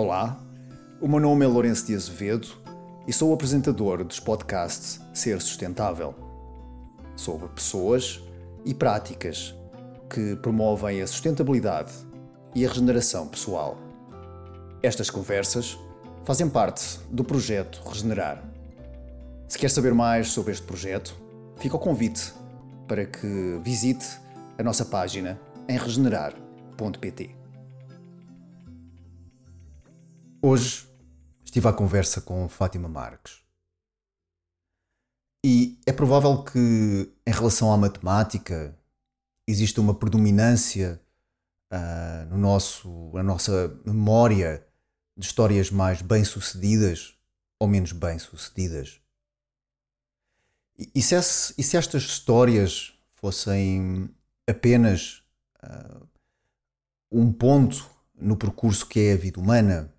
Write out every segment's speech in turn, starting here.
Olá, o meu nome é Lourenço de Azevedo e sou apresentador dos podcasts Ser Sustentável. Sobre pessoas e práticas que promovem a sustentabilidade e a regeneração pessoal. Estas conversas fazem parte do projeto Regenerar. Se quer saber mais sobre este projeto, fica o convite para que visite a nossa página em regenerar.pt. Hoje estive à conversa com Fátima Marques. E é provável que, em relação à matemática, exista uma predominância uh, no nosso, na nossa memória de histórias mais bem-sucedidas ou menos bem-sucedidas. E, e, se e se estas histórias fossem apenas uh, um ponto no percurso que é a vida humana,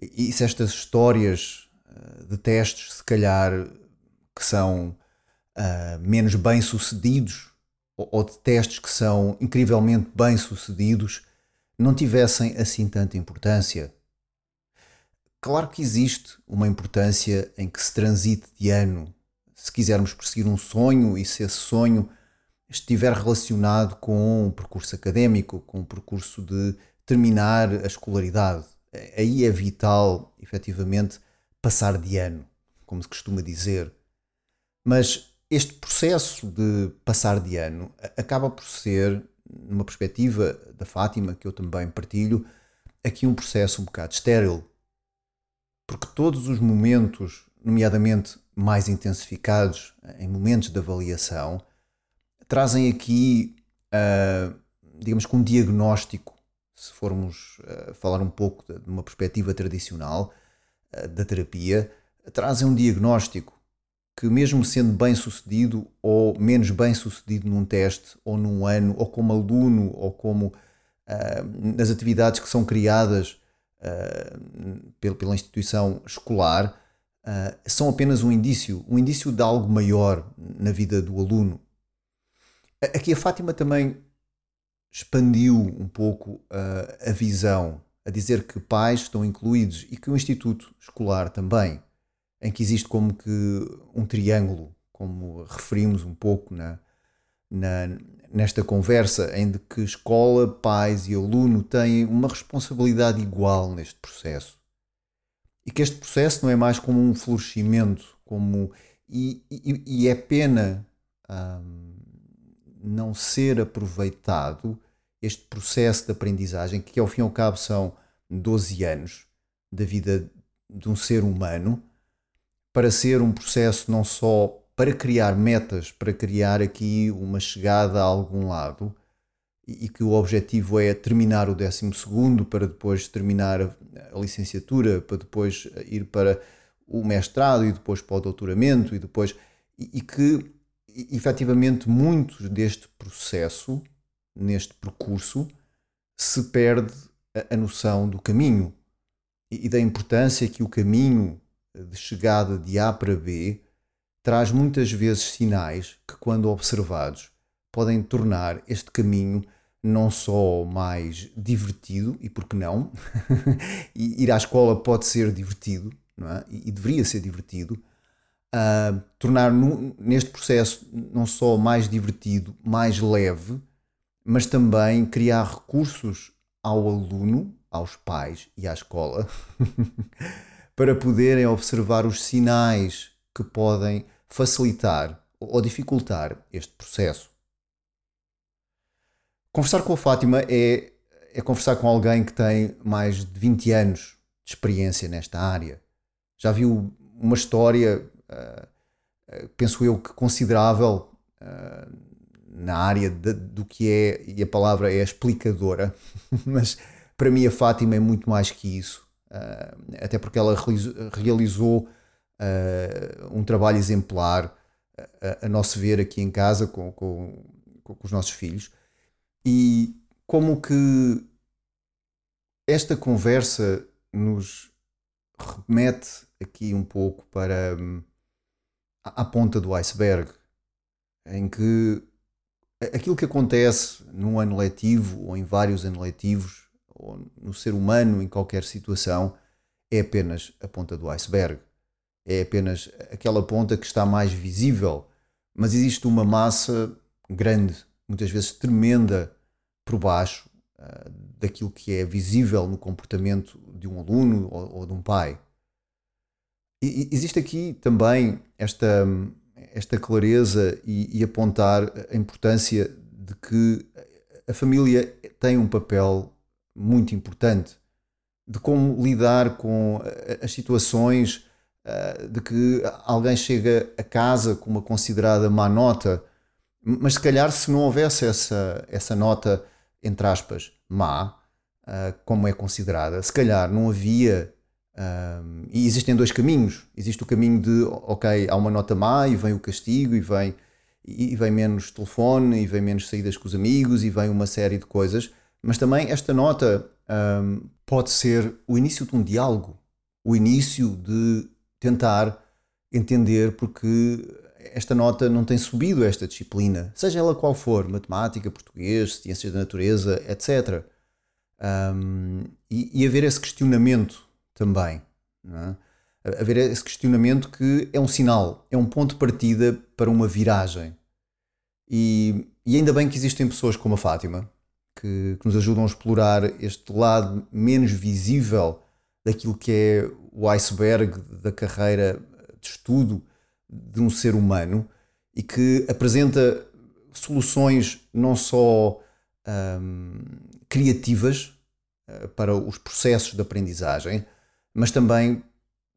e se estas histórias uh, de testes, se calhar, que são uh, menos bem-sucedidos, ou, ou de testes que são incrivelmente bem-sucedidos, não tivessem assim tanta importância. Claro que existe uma importância em que se transite de ano, se quisermos perseguir um sonho e se esse sonho estiver relacionado com um percurso académico, com um percurso de terminar a escolaridade aí é vital, efetivamente, passar de ano, como se costuma dizer. Mas este processo de passar de ano acaba por ser, numa perspectiva da Fátima, que eu também partilho, aqui um processo um bocado estéril. Porque todos os momentos, nomeadamente mais intensificados em momentos de avaliação, trazem aqui, uh, digamos que um diagnóstico se formos uh, falar um pouco de, uma perspectiva tradicional uh, da terapia, trazem um diagnóstico que, mesmo sendo bem sucedido ou menos bem sucedido num teste, ou num ano, ou como aluno, ou como uh, nas atividades que são criadas pela, pela instituição escolar, são apenas um indício, um indício de algo maior na vida do aluno. Aqui a Fátima também expandiu um pouco uh, a visão, a dizer que pais estão incluídos e que o instituto escolar também, em que existe como que um triângulo, como referimos um pouco na, na, nesta conversa, em que escola, pais e aluno têm uma responsabilidade igual neste processo. E que este processo não é mais como um florescimento, como e, e, e é pena hum, não ser aproveitado este processo de aprendizagem, que ao fim e ao cabo são 12 anos da vida de um ser humano, para ser um processo não só para criar metas, para criar aqui uma chegada a algum lado, e que o objetivo é terminar o 12 para depois terminar a licenciatura, para depois ir para o mestrado e depois para o doutoramento e depois e, e que efetivamente muitos deste processo neste percurso se perde a, a noção do caminho e, e da importância que o caminho de chegada de A para B traz muitas vezes sinais que, quando observados, podem tornar este caminho não só mais divertido, e por que não? ir à escola pode ser divertido, não é? e, deveria ser divertido, uh, tornar no, neste processo não só mais divertido, mais leve, mas também criar recursos ao aluno, aos pais e à escola para poderem observar os sinais que podem facilitar ou dificultar este processo. Conversar com a Fátima é, é conversar com alguém que tem mais de 20 anos de experiência nesta área. Já viu uma história, penso eu, que considerável uh, na área de, do que é, e a palavra é explicadora, mas para mim a Fátima é muito mais que isso, até porque ela realizou, um trabalho exemplar, a, a, nosso ver aqui em casa com, com, com os nossos filhos, e como que esta conversa nos remete aqui um pouco para a ponta do iceberg, em que aquilo que acontece num ano letivo ou em vários anos letivos ou no ser humano em qualquer situação é apenas a ponta do iceberg. É apenas aquela ponta que está mais visível, mas existe uma massa grande, muitas vezes tremenda, por baixo uh, daquilo que é visível no comportamento de um aluno ou, ou de um pai. E, existe aqui também esta, esta clareza e, e apontar a importância de que a família tem um papel muito importante de como lidar com as situações uh, de que alguém chega a casa com uma considerada má nota, mas se calhar se não houvesse essa, essa nota, entre aspas, má, uh, como é considerada, se calhar não havia. Uh, e existem dois caminhos. Existe o caminho de, ok, há uma nota má e vem o castigo e vem, e vem menos telefone e vem menos saídas com os amigos e vem uma série de coisas, mas também esta nota um, pode ser o início de um diálogo, o início de tentar entender porque esta nota não tem subido esta disciplina, seja ela qual for, matemática, português, ciências da natureza, etc. Um, e, e haver esse questionamento também. Não é? Haver esse questionamento que é um sinal, é um ponto de partida para uma viragem. E, e ainda bem que existem pessoas como a Fátima, que, que, nos ajudam a explorar este lado menos visível daquilo que é o iceberg da carreira de estudo de um ser humano e que apresenta soluções não só um, criativas uh, para os processos de aprendizagem, mas também,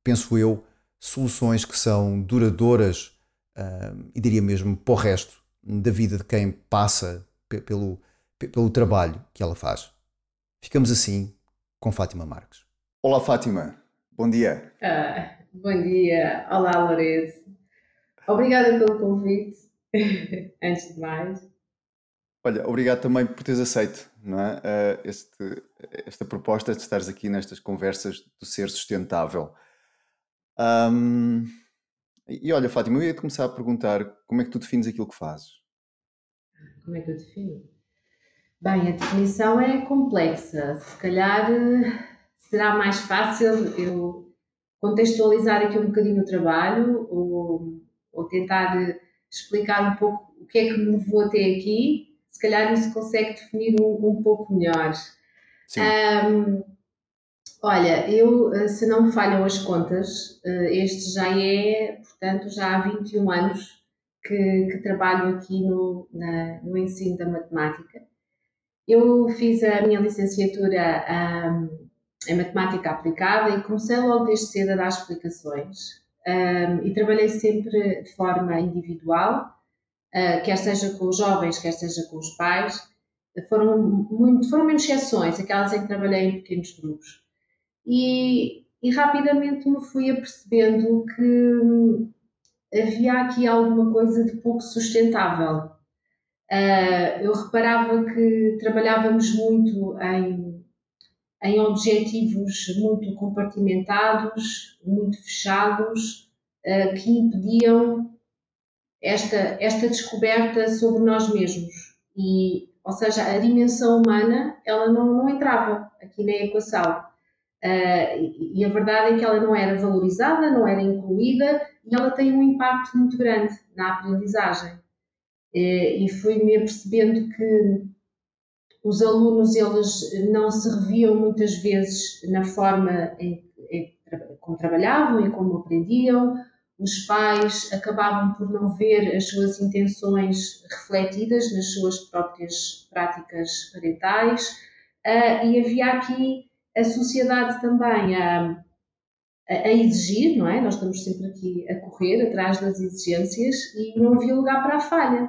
penso eu, soluções que são duradouras uh, e diria mesmo para o resto da vida de quem passa pelo pelo trabalho que ela faz. Ficamos assim com Fátima Marques. Olá, Fátima. Bom dia. Ah, bom dia. Olá, Lourenço. Obrigada pelo convite, antes de mais. Olha, obrigado também por teres aceito não é? Uh, este, esta proposta de estares aqui nestas conversas do ser sustentável. Um, e olha, Fátima, eu ia te começar a perguntar como é que tu defines aquilo que fazes? Como é que eu defino? Bem, a definição é complexa. Se calhar eh, será mais fácil eu contextualizar aqui um bocadinho o trabalho ou, ou tentar eh, explicar um pouco o que é que me levou até aqui. Se calhar isso consegue definir um, um pouco melhor. Um, olha, eu, eh, se não me falham as contas, este já é, portanto, já há 21 anos que, que trabalho aqui no, na, no ensino da matemática. Eu fiz a minha licenciatura um, em matemática aplicada e comecei logo desde cedo a dar explicações. Um, e trabalhei sempre de forma individual, uh, quer seja com os jovens, quer seja com os pais. Foram, muito, foram menos exceções, aquelas em que trabalhei em pequenos grupos. E, e rapidamente me fui apercebendo que hum, havia aqui alguma coisa de pouco sustentável Uh, eu reparava que trabalhávamos muito em, em objetivos muito compartimentados, muito fechados, uh, que impediam esta, esta descoberta sobre nós mesmos. E, ou seja, a dimensão humana ela não, não entrava aqui na equação. Uh, e, e, a verdade é que ela não era valorizada, não era incluída e ela tem um impacto muito grande na aprendizagem. Eh, e fui-me apercebendo que os alunos eles não se reviam muitas vezes na forma em, em, como trabalhavam e como aprendiam. Os pais acabavam por não ver as suas intenções refletidas nas suas próprias práticas parentais uh, e havia aqui a sociedade também a, a, exigir, não é? Nós estamos sempre aqui a correr atrás das exigências e não havia lugar para a falha.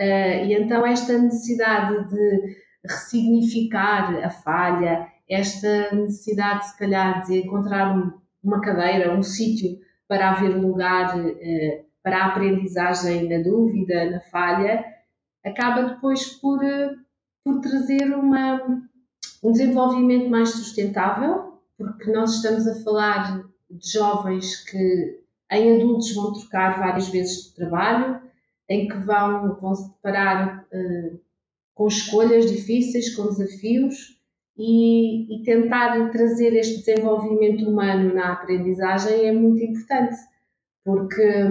Uh, e então esta necessidade de ressignificar a falha, esta necessidade, se calhar, de encontrar um, uma cadeira, um sítio para haver lugar uh, para a aprendizagem na dúvida, na falha, acaba depois por, uh, por trazer uma, um desenvolvimento mais sustentável, porque nós estamos a falar de jovens que em adultos vão trocar várias vezes de trabalho, em que vão, vão se deparar uh, com escolhas difíceis, com desafios, e, e, tentar trazer este desenvolvimento humano na aprendizagem é muito importante, porque,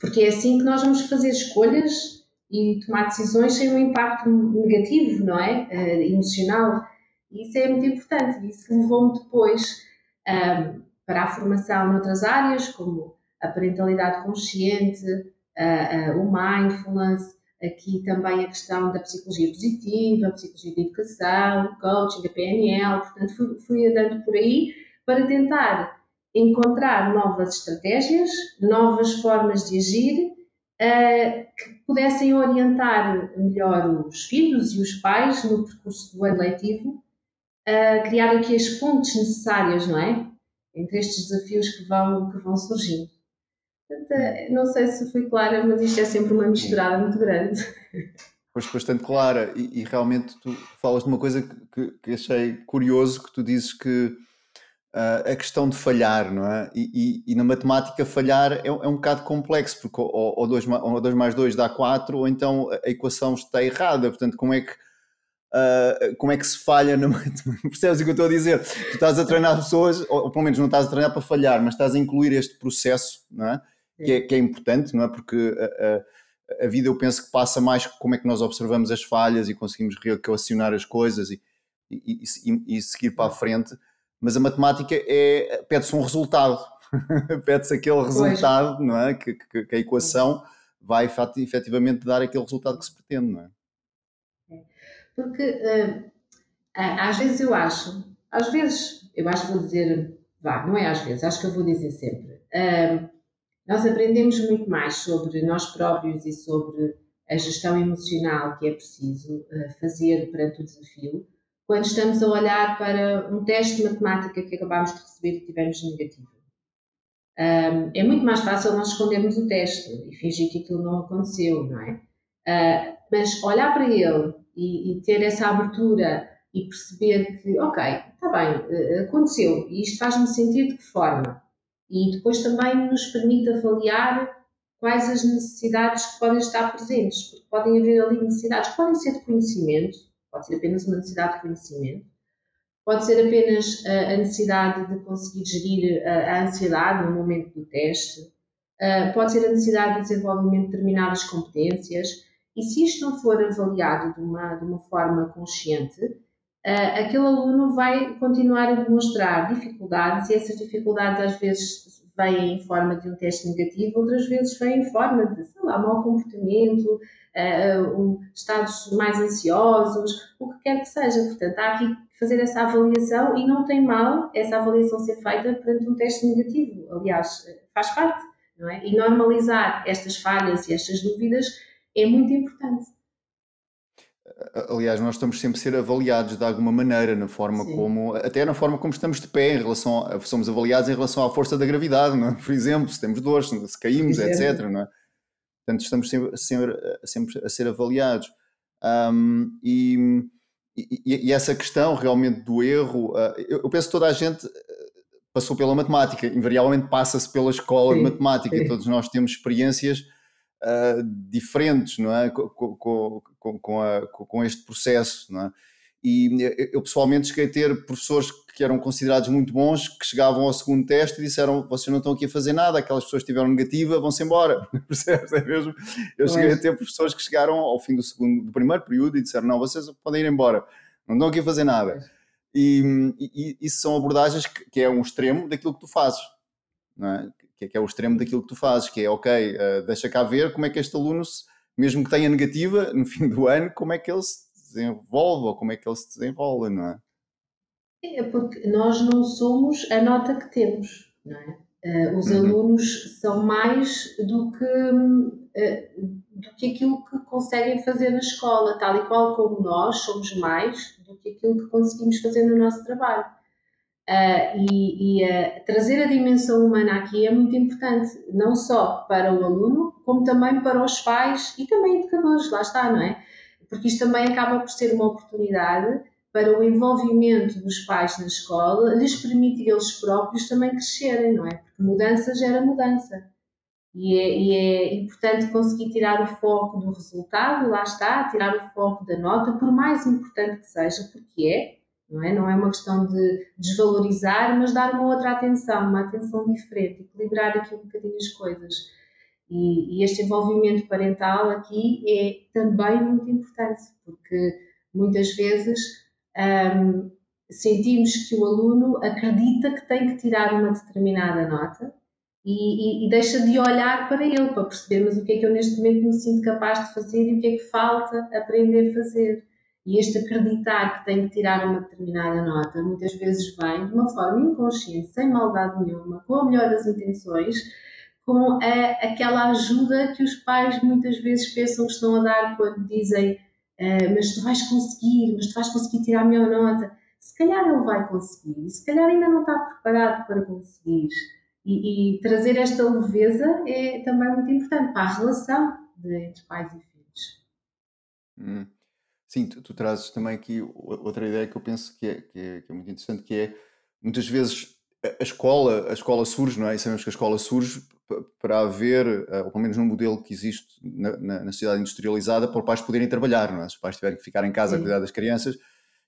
porque é assim que nós vamos fazer escolhas e tomar decisões sem um impacto negativo, não é? Uh, emocional. Isso é muito importante. Isso levou-me depois um, para a formação noutras áreas, como a parentalidade consciente, uh, uh, o mindfulness, aqui também a questão da psicologia positiva, a psicologia da educação, o coaching, a PNL, portanto fui, fui andando por aí para tentar encontrar novas estratégias, novas formas de agir uh, que pudessem orientar melhor os filhos e os pais no percurso do ano letivo, uh, criar aqui as pontes necessárias, não é? Entre estes desafios que vão, que vão surgindo. Não sei se fui clara, mas isto é sempre uma misturada muito grande. Foste bastante clara e, e, realmente tu falas de uma coisa que, que, achei curioso, que tu dizes que uh, a questão de falhar, não é? E, e, e na matemática falhar é, é, um bocado complexo, porque ou 2 ou mais 2 dá 4, ou então a equação está errada, portanto como é que Uh, como é que se falha na percebes o que eu estou a dizer? Tu estás a treinar pessoas, ou, ou, pelo menos não estás a treinar para falhar, mas estás a incluir este processo, não é? Que é, que é importante, não é? Porque a, a, a, vida eu penso que passa mais como é que nós observamos as falhas e conseguimos reequacionar as coisas e, e, e, e seguir para a frente, mas a matemática é pede-se um resultado, pede-se aquele resultado, não é? Que, que, que, a equação vai efetivamente dar aquele resultado que se pretende, não é? é. Porque uh, às vezes eu acho, às vezes, eu acho que vou dizer, vá, não é às vezes, acho que eu vou dizer sempre. Uh, nós aprendemos muito mais sobre nós próprios e sobre a gestão emocional que é preciso eh, fazer perante o desafio quando estamos a olhar para um teste de matemática que acabámos de receber e tivemos negativo. é muito mais fácil nós escondermos o teste e fingir que aquilo não aconteceu, não é? Ah, mas olhar para ele e, ter essa abertura e perceber que, ok, está bem, eh, aconteceu e isto faz-me sentir de que forma? E depois também nos permite avaliar quais as necessidades que podem estar presentes, porque podem haver ali necessidades que podem ser de conhecimento, pode ser apenas uma necessidade de conhecimento, pode ser apenas a necessidade de conseguir gerir a ansiedade no momento do teste, pode ser a necessidade de desenvolvimento de determinadas competências, e se isto não for avaliado de uma, de uma forma consciente, uh, aquele aluno vai continuar a demonstrar dificuldades e essas dificuldades às vezes vêm em forma de um teste negativo, outras vezes vêm em forma de, sei lá, mau comportamento, uh, um, estados mais ansiosos, o que quer que seja. Portanto, há aqui que fazer essa avaliação e não tem mal essa avaliação ser feita perante um teste negativo. Aliás, faz parte, não é? E normalizar estas falhas e estas dúvidas é muito importante aliás, nós estamos sempre a ser avaliados de alguma maneira, na forma Sim. como, até na forma como estamos de pé em relação, a, somos avaliados em relação à força da gravidade, não é? por exemplo, se temos dores, se caímos, etc. Não é? Portanto, estamos sempre, sempre, sempre a ser avaliados. Um, e, e, e, essa questão realmente do erro, uh, eu, eu, penso que toda a gente passou pela matemática, invariavelmente passa-se pela escola sim, de matemática, sim. todos nós temos experiências uh, diferentes, não é? Com, com, com, com, a, com, este processo, não é? E eu pessoalmente cheguei a ter professores que eram considerados muito bons, que chegavam ao segundo teste e disseram: vocês não estão aqui a fazer nada, aquelas pessoas que tiveram negativa, vão-se embora. Percebes? É mesmo? Eu cheguei a ter professores que chegaram ao fim do, segundo, do primeiro período e disseram: não, vocês podem ir embora, não estão aqui a fazer nada. E, e, isso são abordagens que, que, é um extremo daquilo que tu fazes, não é? que, que é o extremo daquilo que tu fazes, que é ok, uh, deixa cá ver como é que este aluno, mesmo que tenha negativa, no fim do ano, como é que ele se desenvolve ou como é que ele se desenrola, não é? É porque nós não somos a nota que temos, não é? Uh, os uhum. alunos são mais do que, uh, do que aquilo que conseguem fazer na escola, tal e qual como nós somos mais do que aquilo que conseguimos fazer no nosso trabalho. Uh, e, e trazer a dimensão humana aqui é muito importante, não só para o aluno, como também para os pais e também educadores, lá está, não é? Porque isto também acaba por ser uma oportunidade para o envolvimento dos pais na escola, lhes permite eles próprios também crescerem, não é? Porque mudança gera mudança. E é, e é, importante conseguir tirar o foco do resultado, lá está, tirar o foco da nota, por mais importante que seja, porque é, não é? Não é uma questão de desvalorizar, mas dar uma outra atenção, uma atenção diferente, equilibrar aqui um bocadinho as coisas. E, e este envolvimento parental aqui é também muito importante, porque muitas vezes um, sentimos que o aluno acredita que tem que tirar uma determinada nota e, e, e, deixa de olhar para ele para percebermos o que é que eu neste momento me sinto capaz de fazer e o que é que falta aprender a fazer. E este acreditar que tenho que tirar uma determinada nota muitas vezes vem de uma forma inconsciente, sem maldade nenhuma, com a melhor das intenções, com a, aquela ajuda que os pais muitas vezes pensam que estão a dar quando dizem uh, mas tu vais conseguir, mas tu vais conseguir tirar a melhor nota. Se calhar ele vai conseguir, se calhar ainda não está preparado para conseguir. E, e, trazer esta leveza é também muito importante para a relação entre pais e filhos. Hum. Sim, tu, tu, trazes também aqui outra ideia que eu penso que é, que é, que é muito interessante, que é muitas vezes a escola, a escola surge, não é? E sabemos que a escola surge para haver, eh, ou pelo menos no modelo que existe na, na, na sociedade industrializada, para os pais poderem trabalhar, não é? Se os pais tiverem que ficar em casa Sim. a cuidar das crianças,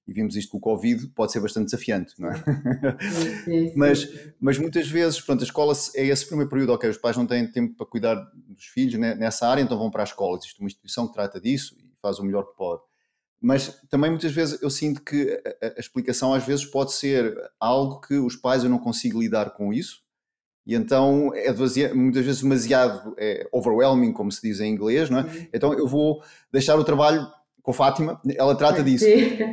e vimos isto com o Covid, pode ser bastante desafiante, não é? Sim, sim, mas, mas muitas vezes, pronto, a escola é esse primeiro período, ok, os pais não têm tempo para cuidar dos filhos né, nessa área, então vão para a escola. Existe uma instituição que trata disso e faz o melhor que pode. Mas também muitas vezes eu sinto que a, a explicação às vezes pode ser algo que os pais eu não consigo lidar com isso, e então é muitas vezes demasiado é, overwhelming, como se diz em inglês, não é? Então eu vou deixar o trabalho com a Fátima, ela trata disso.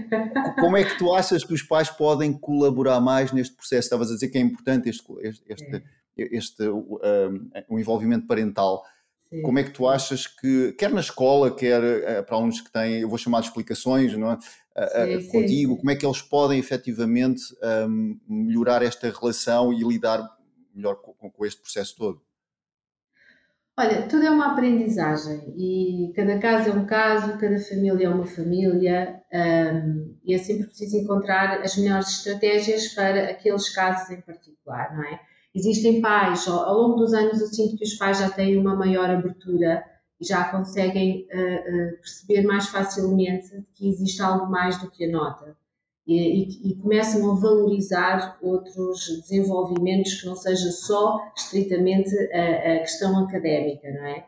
Como é que tu achas que os pais podem colaborar mais neste processo? Estavas a dizer que é importante este, este, este, este um, um envolvimento parental. Sim. Como é que tu achas que, quer na escola, quer uh, para alunos que têm, eu vou chamar de explicações, não é? Uh, sim, contigo, como é que eles podem efetivamente um, melhorar esta relação e lidar melhor com, com este processo todo? Olha, tudo é uma aprendizagem e cada caso é um caso, cada família é uma família um, e é sempre preciso encontrar as melhores estratégias para aqueles casos em particular, não é? Existem pais, ao, longo dos anos eu sinto que os pais já têm uma maior abertura e já conseguem uh, uh, perceber mais facilmente que existe algo mais do que a nota e, e, começam a valorizar outros desenvolvimentos que não seja só estritamente a, a questão académica, não é?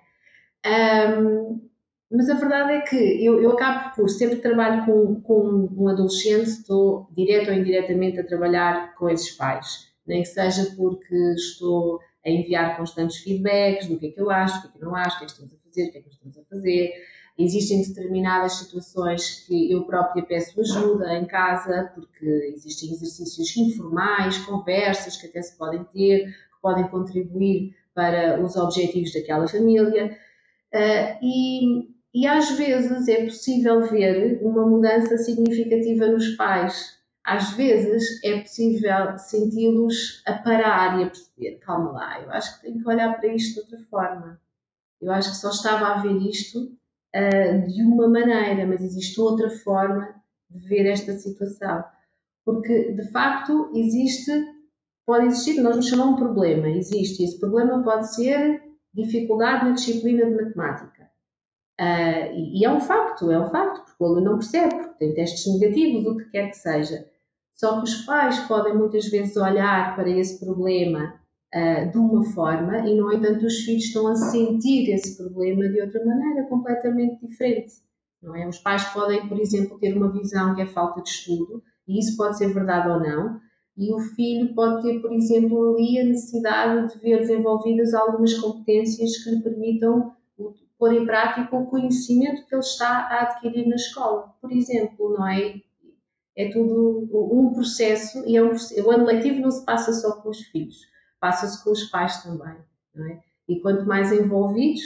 Um, mas a verdade é que eu, eu acabo por, sempre que trabalho com, com um adolescente, estou direto ou indiretamente a trabalhar com esses pais. Nem que seja porque estou a enviar constantes feedbacks do que é que eu acho, o que é que eu não acho, o que é que estamos a fazer, o que é que estamos a fazer Existem determinadas situações que eu própria peço ajuda em casa, porque existem exercícios informais, conversas que até se podem ter, que podem contribuir para os objetivos daquela família. Uh, e, e às vezes é possível ver uma mudança significativa nos pais. Às vezes é possível senti-los a parar e a perceber: calma lá, eu acho que tenho que olhar para isto de outra forma. Eu acho que só estava a ver isto uh, de uma maneira, mas existe outra forma de ver esta situação. Porque, de facto, existe, pode existir, nós nos chamamos um problema, existe. Esse problema pode ser dificuldade na disciplina de matemática. Uh, e, e, é um facto, é um facto, porque o aluno não percebe, porque tem testes negativos, o que quer que seja. Só que os pais podem muitas vezes olhar para esse problema uh, de uma forma e, no entanto, os filhos estão a sentir esse problema de outra maneira completamente diferente. Não é? Os pais podem, por exemplo, ter uma visão que é falta de estudo, e isso pode ser verdade ou não, e o filho pode ter, por exemplo, ali a necessidade de ver desenvolvidas algumas competências que lhe permitam pôr em prática o conhecimento que ele está a adquirir na escola. Por exemplo, não é? É tudo um processo e é um, o ano letivo não se passa só com os filhos passa-se com os pais também. É? E quanto mais envolvidos,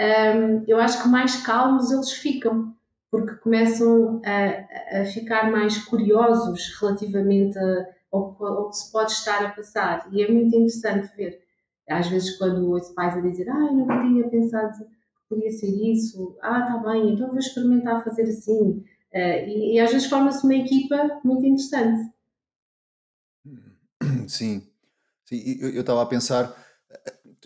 um, eu acho que mais calmos eles ficam, porque começam a, a ficar mais curiosos relativamente a, ao, ao, que se pode estar a passar. E é muito interessante ver. Às vezes, quando ouço pais a dizer, ah, eu nunca tinha pensado que podia ser isso, ah, está bem, então vou experimentar fazer assim. Uh, e, e às vezes forma-se uma equipa muito interessante. Sim, Sim, eu estava a pensar,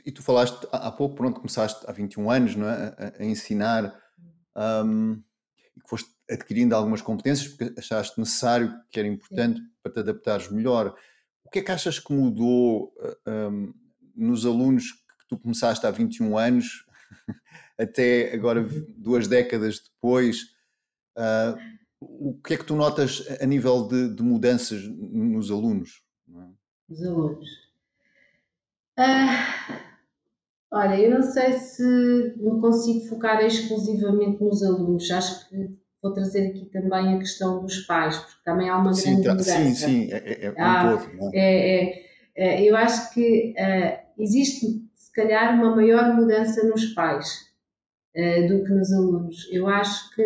e tu falaste há pouco, pronto, começaste há 21 anos não é? a, a ensinar um, e que foste adquirindo algumas competências porque achaste necessário, que era importante Sim. para te adaptares melhor. O que é que achas que mudou um, nos alunos que tu começaste há 21 anos até agora uhum. duas décadas depois? Uh, o que é que tu notas a nível de, de mudanças nos alunos? É? Os alunos. Ah, olha, eu não sei se me consigo focar exclusivamente nos alunos. Acho que vou trazer aqui também a questão dos pais, porque também há uma sim, grande mudança. Sim, sim, é, é, é, ah, todo, é? É, é, eu acho que uh, existe, se calhar, uma maior mudança nos pais uh, do que nos alunos. Eu acho que.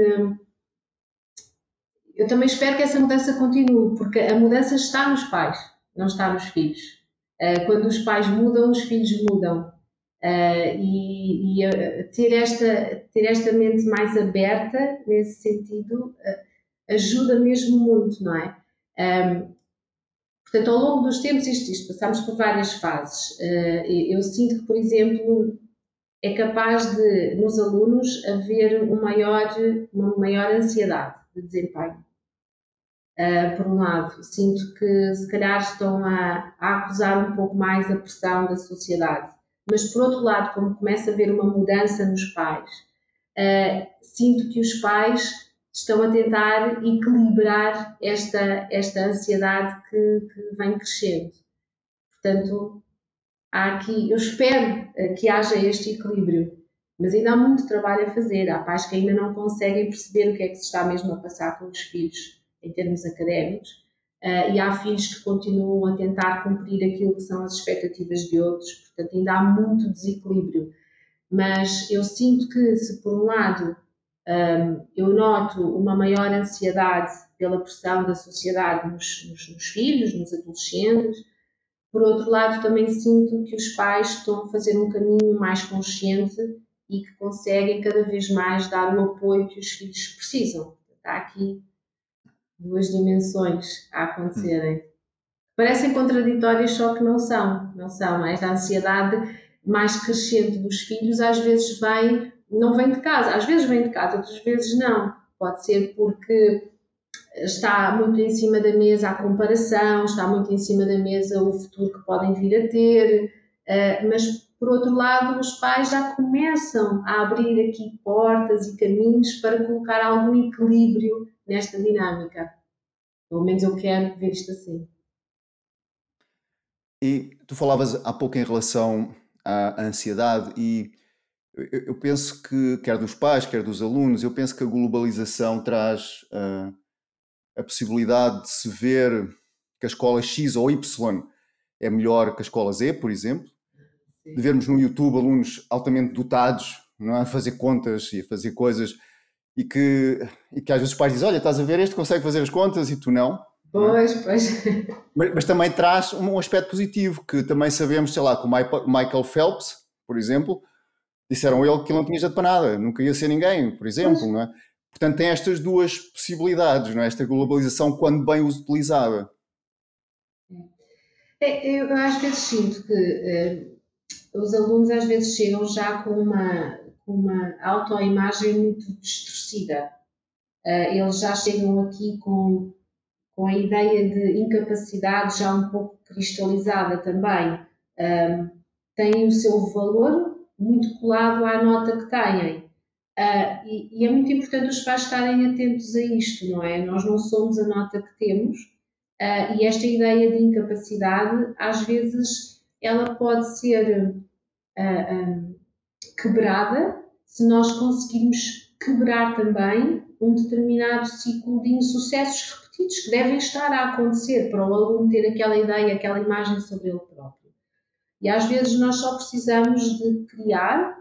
Eu também espero que essa mudança continue, porque a mudança está nos pais, não está nos filhos. Uh, quando os pais mudam, os filhos mudam. Uh, e, e ter, esta, ter esta mente mais aberta nesse sentido uh, ajuda mesmo muito, não é? Um, portanto, ao longo dos tempos, isto, isto passamos por várias fases. Eu sinto que, por exemplo, é capaz de, nos alunos, haver um maior, uma maior ansiedade de desempenho. por um lado, sinto que se calhar estão a, a acusar um pouco mais a pressão da sociedade mas por outro lado, como começa a haver uma mudança nos pais, uh, sinto que os pais estão a tentar equilibrar esta, esta ansiedade que, que vem crescendo. Portanto, há aqui, eu espero uh, que haja este equilíbrio, mas ainda há muito trabalho a fazer. Há pais que ainda não conseguem perceber o que é que se está mesmo a passar com os filhos em termos académicos Uh, e há filhos que continuam a tentar cumprir aquilo que são as expectativas de outros, portanto, ainda há muito desequilíbrio. Mas eu sinto que, se por um lado um, ehm, eu noto uma maior ansiedade pela pressão da sociedade nos, nos, nos filhos, nos adolescentes, por outro lado, também sinto que os pais estão a fazer um caminho mais consciente e que conseguem cada vez mais dar o apoio que os filhos precisam. Está aqui duas dimensões a acontecerem. Parecem contraditórias, só que não são. Não são. Esta ansiedade mais crescente dos filhos às vezes vem, não vem de casa, às vezes vem de casa, outras vezes não. Pode ser porque está muito em cima da mesa a comparação, está muito em cima da mesa o futuro que podem vir a ter, eh, mas por outro lado, os pais já começam a abrir aqui portas e caminhos para colocar algum equilíbrio nesta dinâmica. Pelo menos eu quero ver isto assim. E tu falavas há pouco em relação à ansiedade e eu penso que, quer dos pais, quer dos alunos, eu penso que a globalização traz uh, a possibilidade de se ver que a escola X ou Y é melhor que a escola Z, por exemplo. De vermos no YouTube alunos altamente dotados não é? a fazer contas e a fazer coisas e que, e que às vezes os pais dizem: Olha, estás a ver, este consegue fazer as contas e tu não. Pois, pois. Mas, mas, também traz um aspecto positivo, que também sabemos, sei lá, com o Michael Phelps, por exemplo, disseram ele que ele não tinha jeito para nada, nunca ia ser ninguém, por exemplo, não é? Portanto, tem estas duas possibilidades, não é? Esta globalização, quando bem utilizada. É, eu às vezes sinto que eh, os alunos às vezes chegam já com uma, uma autoimagem muito distorcida. Uh, eles já chegam aqui com, com a ideia de incapacidade já um pouco cristalizada também. Uh, têm o seu valor muito colado à nota que têm. Uh, e, e, é muito importante os pais estarem atentos a isto, não é? Nós não somos a nota que temos e esta ideia de incapacidade, às vezes, ela pode ser uh, quebrada se nós conseguirmos quebrar também um determinado ciclo de insucessos repetidos que devem estar a acontecer para o aluno ter aquela ideia, aquela imagem sobre ele próprio. E às vezes nós só precisamos de criar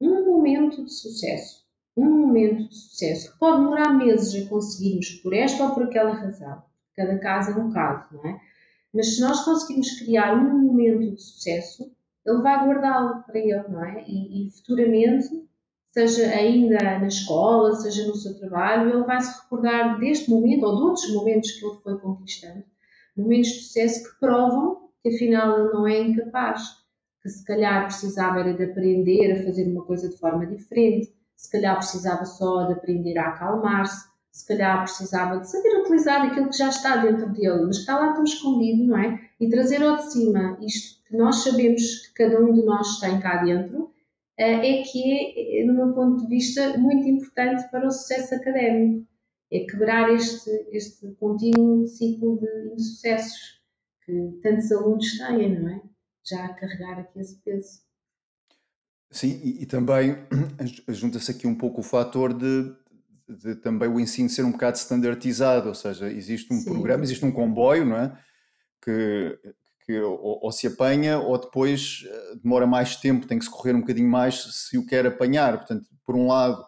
um momento de sucesso. Um momento de sucesso que pode demorar meses a conseguirmos por esta ou por aquela razão. Cada caso é um caso, não é? Mas se nós conseguirmos criar um momento de sucesso, ele vai guardá-lo para ele, não é? E, e, futuramente, seja ainda na escola, seja no seu trabalho, ele vai se recordar deste momento ou de outros momentos que ele foi conquistando, momentos de sucesso que provam que afinal ele não é incapaz. que se calhar precisava era de aprender a fazer uma coisa de forma diferente, se calhar precisava só de aprender a acalmar-se, se calhar precisava de saber utilizar aquilo que já está dentro dele, mas está lá tão escondido, não é? E trazer ao de cima isto que nós sabemos que cada um de nós tem cá dentro, eh, é que é, no meu ponto de vista, muito importante para o sucesso académico. É quebrar este, este contínuo ciclo de insucessos que tantos alunos têm, não é? Já a carregar aqui esse peso. Sim, e, e também junta-se aqui um pouco o fator de de também o ensino ser um bocado standardizado, ou seja, existe um Sim. programa, existe um comboio, não é? Que, que ou, ou, se apanha ou depois eh, demora mais tempo, tem que se correr um bocadinho mais se o quer apanhar. Portanto, por um lado,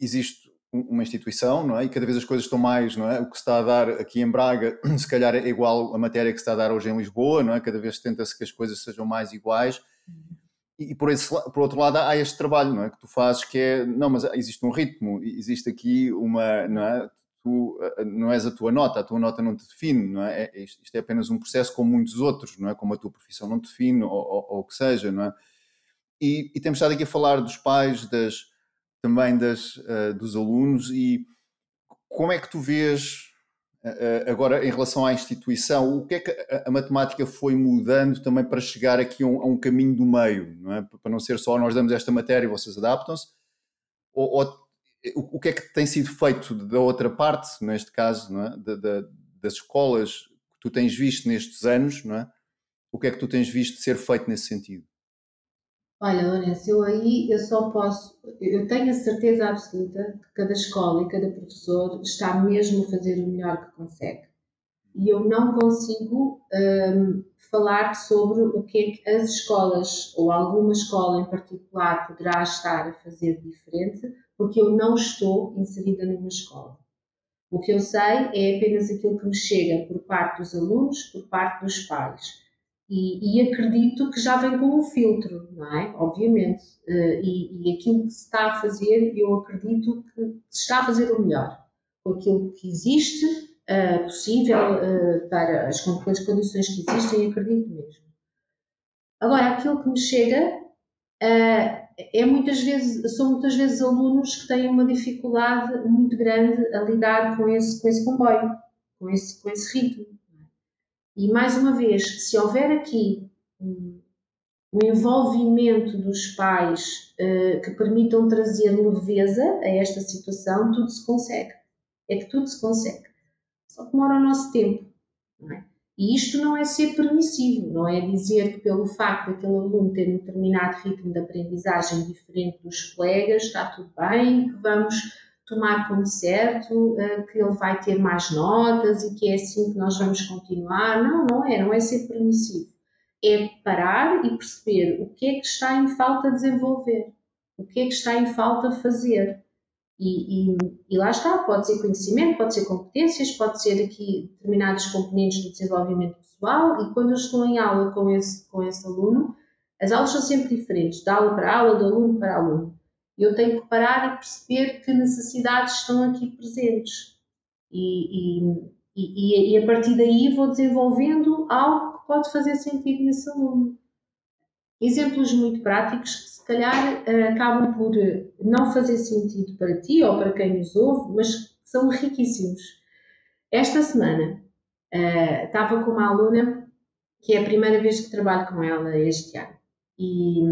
existe uma instituição, não é? E cada vez as coisas estão mais, não é? O que se está a dar aqui em Braga, se calhar é igual a matéria que se está a dar hoje em Lisboa, não é? Cada vez tenta-se que as coisas sejam mais iguais. Uhum e por, esse, por outro lado há este trabalho não é? que tu fazes que é, não, mas existe um ritmo, existe aqui uma, não é? Tu não és a tua nota, a tua nota não te define, não é? é isto, isto, é apenas um processo como muitos outros, não é? Como a tua profissão não te define, ou, ou, ou o que seja, não é? E, e, temos estado aqui a falar dos pais, das, também das, uh, dos alunos, e como é que tu vês agora, em relação à instituição, o que é que a, matemática foi mudando também para chegar aqui a um, caminho do meio, não é? Para não ser só nós damos esta matéria e vocês adaptam-se, ou, ou, o que é que tem sido feito da outra parte, neste caso, é? Da, da, das escolas que tu tens visto nestes anos, não é? O que é que tu tens visto ser feito nesse sentido? Olha, Lourenço, eu aí eu só posso, eu tenho a certeza absoluta que cada escola e cada professor está mesmo a fazer o melhor que consegue. E eu não consigo um, falar sobre o que é que as escolas, ou alguma escola em particular, poderá estar a fazer diferente, porque eu não estou inserida numa escola. O que eu sei é apenas aquilo que me chega por parte dos alunos, por parte dos pais. E, e, acredito que já vem com um filtro, não é? Obviamente. Uh, e, e, aquilo que se está a fazer, eu acredito que se está a fazer o melhor. Com aquilo que existe, uh, possível, uh, para as, as condições que existem, acredito mesmo. Agora, aquilo que me chega é muitas vezes, são muitas vezes alunos que têm uma dificuldade muito grande a lidar com esse, com esse comboio, com esse, com esse ritmo. E mais uma vez, se houver aqui um, envolvimento dos pais uh, que permitam trazer leveza a esta situação, tudo se consegue. É que tudo se consegue. Só que demora o nosso tempo. É? E isto não é ser permissivo, não é dizer que pelo facto daquele aluno ter um determinado ritmo de aprendizagem diferente dos colegas, está tudo bem, que vamos tomar como certo, uh, que ele vai ter mais notas e que é assim que nós vamos continuar. Não, não é, não é ser permissivo. É parar e perceber o que é que está em falta desenvolver, o que é que está em falta fazer. E, e, e, lá está, pode ser conhecimento, pode ser competências, pode ser aqui determinados componentes do desenvolvimento pessoal. E quando eu estou em aula com esse, com esse aluno, as aulas são sempre diferentes, de aula para aula, de aluno para aluno. Eu tenho que parar e perceber que necessidades estão aqui presentes. E, e, e, a partir daí vou desenvolvendo algo que pode fazer sentido nesse aluno. Exemplos muito práticos que se calhar eh, acabam por não fazer sentido para ti ou para quem nos ouve, mas são riquíssimos. Esta semana uh, estava com uma aluna que é a primeira vez que trabalho com ela este ano. E,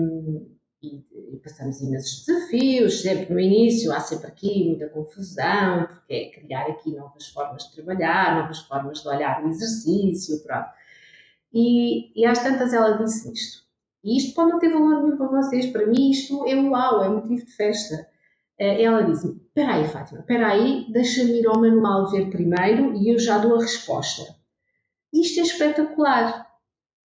e, e, passamos imensos desafios, sempre no início há sempre aqui muita confusão, porque é criar aqui novas formas de trabalhar, novas formas de olhar o exercício, pronto. E, e às tantas ela disse isto. E isto pode não ter valor nenhum para vocês, para mim isto é uau, é motivo de festa. Eh, ela disse-me, espera aí Fátima, espera aí, deixa-me ir ao manual ver primeiro e eu já dou a resposta. Isto é espetacular,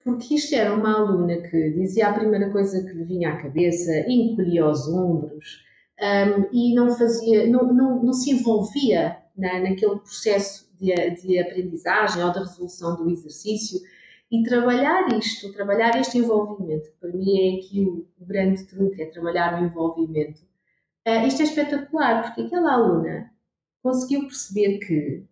porque isto era uma aluna que dizia a primeira coisa que lhe vinha à cabeça, encolhia os ombros um, e não fazia, não, não, não se envolvia na, naquele processo de, de, aprendizagem ou de resolução do exercício e trabalhar isto, trabalhar este envolvimento, para mim é aqui o, o grande truque, é trabalhar o envolvimento. Uh, isto é espetacular, porque aquela aluna conseguiu perceber que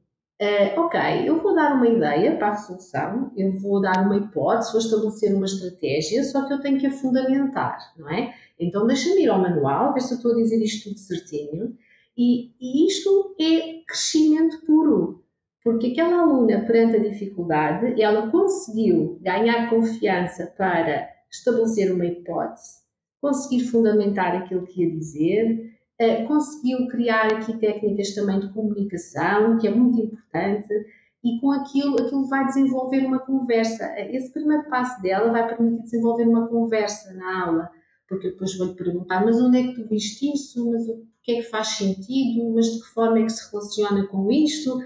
Uh, ok, eu vou dar uma ideia para a resolução, eu vou dar uma hipótese, vou estabelecer uma estratégia, só que eu tenho que a fundamentar, não é? Então deixa-me ir ao manual, ver se eu estou a dizer isto tudo certinho. E, e isto é crescimento puro, porque aquela aluna, perante a dificuldade, ela conseguiu ganhar confiança para estabelecer uma hipótese, conseguir fundamentar aquilo que ia dizer, eh, conseguiu criar aqui técnicas também de comunicação, que é muito importante, e com aquilo, aquilo vai desenvolver uma conversa. Esse primeiro passo dela vai permitir desenvolver uma conversa na aula, porque depois vou-lhe perguntar, mas onde é que tu viste isso? Mas o que é que faz sentido? Mas de que forma é que se relaciona com isto?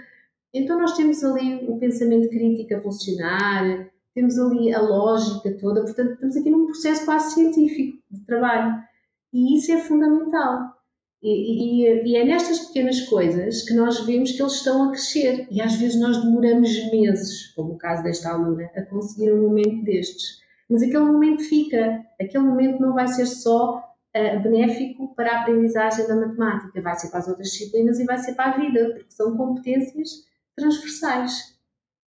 Então nós temos ali o pensamento crítico a funcionar, temos ali a lógica toda, portanto estamos aqui num processo quase científico de trabalho. E isso é fundamental. E, e, e, é nestas pequenas coisas que nós vemos que eles estão a crescer. E às vezes nós demoramos meses, como o caso desta aluna, a conseguir um momento destes. Mas aquele momento fica. Aquele momento não vai ser só uh, benéfico para a aprendizagem da matemática, vai ser para as outras disciplinas e vai ser para a vida, porque são competências transversais.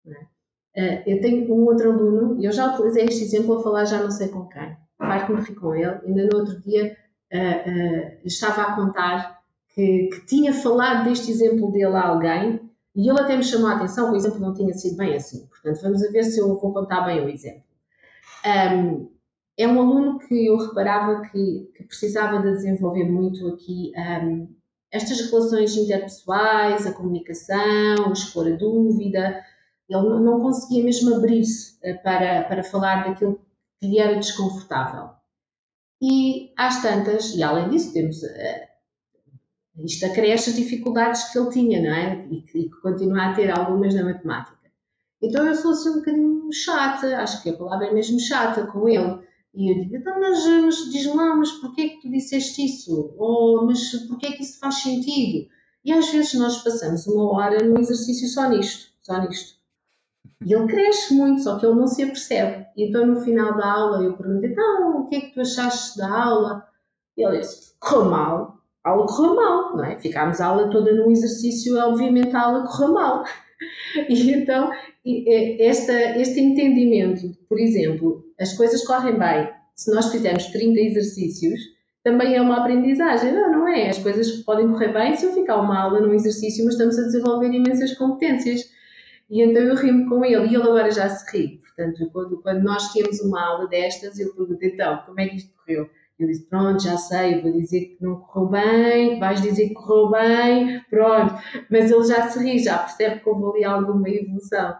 Uh, eu tenho um outro aluno, e eu já utilizei este exemplo a falar já não sei com quem. Farto-me rir com ele. Ainda no outro dia estava a contar que, que, tinha falado deste exemplo dele a alguém e ele até me chamou a atenção que o exemplo não tinha sido bem assim. Portanto, vamos ver se eu vou contar bem o exemplo. Um, é um aluno que eu reparava que, que precisava de desenvolver muito aqui um, estas relações interpessoais, a comunicação, expor a dúvida. Ele não conseguia mesmo abrir-se eh, para, para falar daquilo que lhe era desconfortável. E às tantas, e além disso, temos. Uh, isto acresce as dificuldades que ele tinha, não é? E que, continua a ter algumas na matemática. Então eu sou assim um bocadinho chata, acho que a palavra é mesmo chata com ele. E eu digo, então, mas, mas diz-me lá, mas porquê é que tu disseste isso? Ou, mas porquê é que isso faz sentido? E às vezes nós passamos uma hora num exercício só nisto, só nisto. E ele cresce muito, só que ele não se apercebe. E então no final da aula eu perguntei, então, o que é que tu achaste da aula? E ele disse, correu mal. A aula correu mal, não é? Ficámos a aula toda num exercício, obviamente a aula correu mal. E então, esta, este entendimento, por exemplo, as coisas correm bem, se nós fizermos 30 exercícios, também é uma aprendizagem. Não, não é? As coisas podem correr bem se eu ficar uma aula num exercício, mas estamos a desenvolver imensas competências. E então eu rimo com ele e ele agora já se ri. Portanto, quando, quando nós temos uma aula destas, eu pergunto então, como é que isto correu? Ele disse, pronto, já sei, vou dizer que não correu bem, vais dizer que correu bem, pronto. Mas ele já se ri, já percebe que houve ali alguma evolução.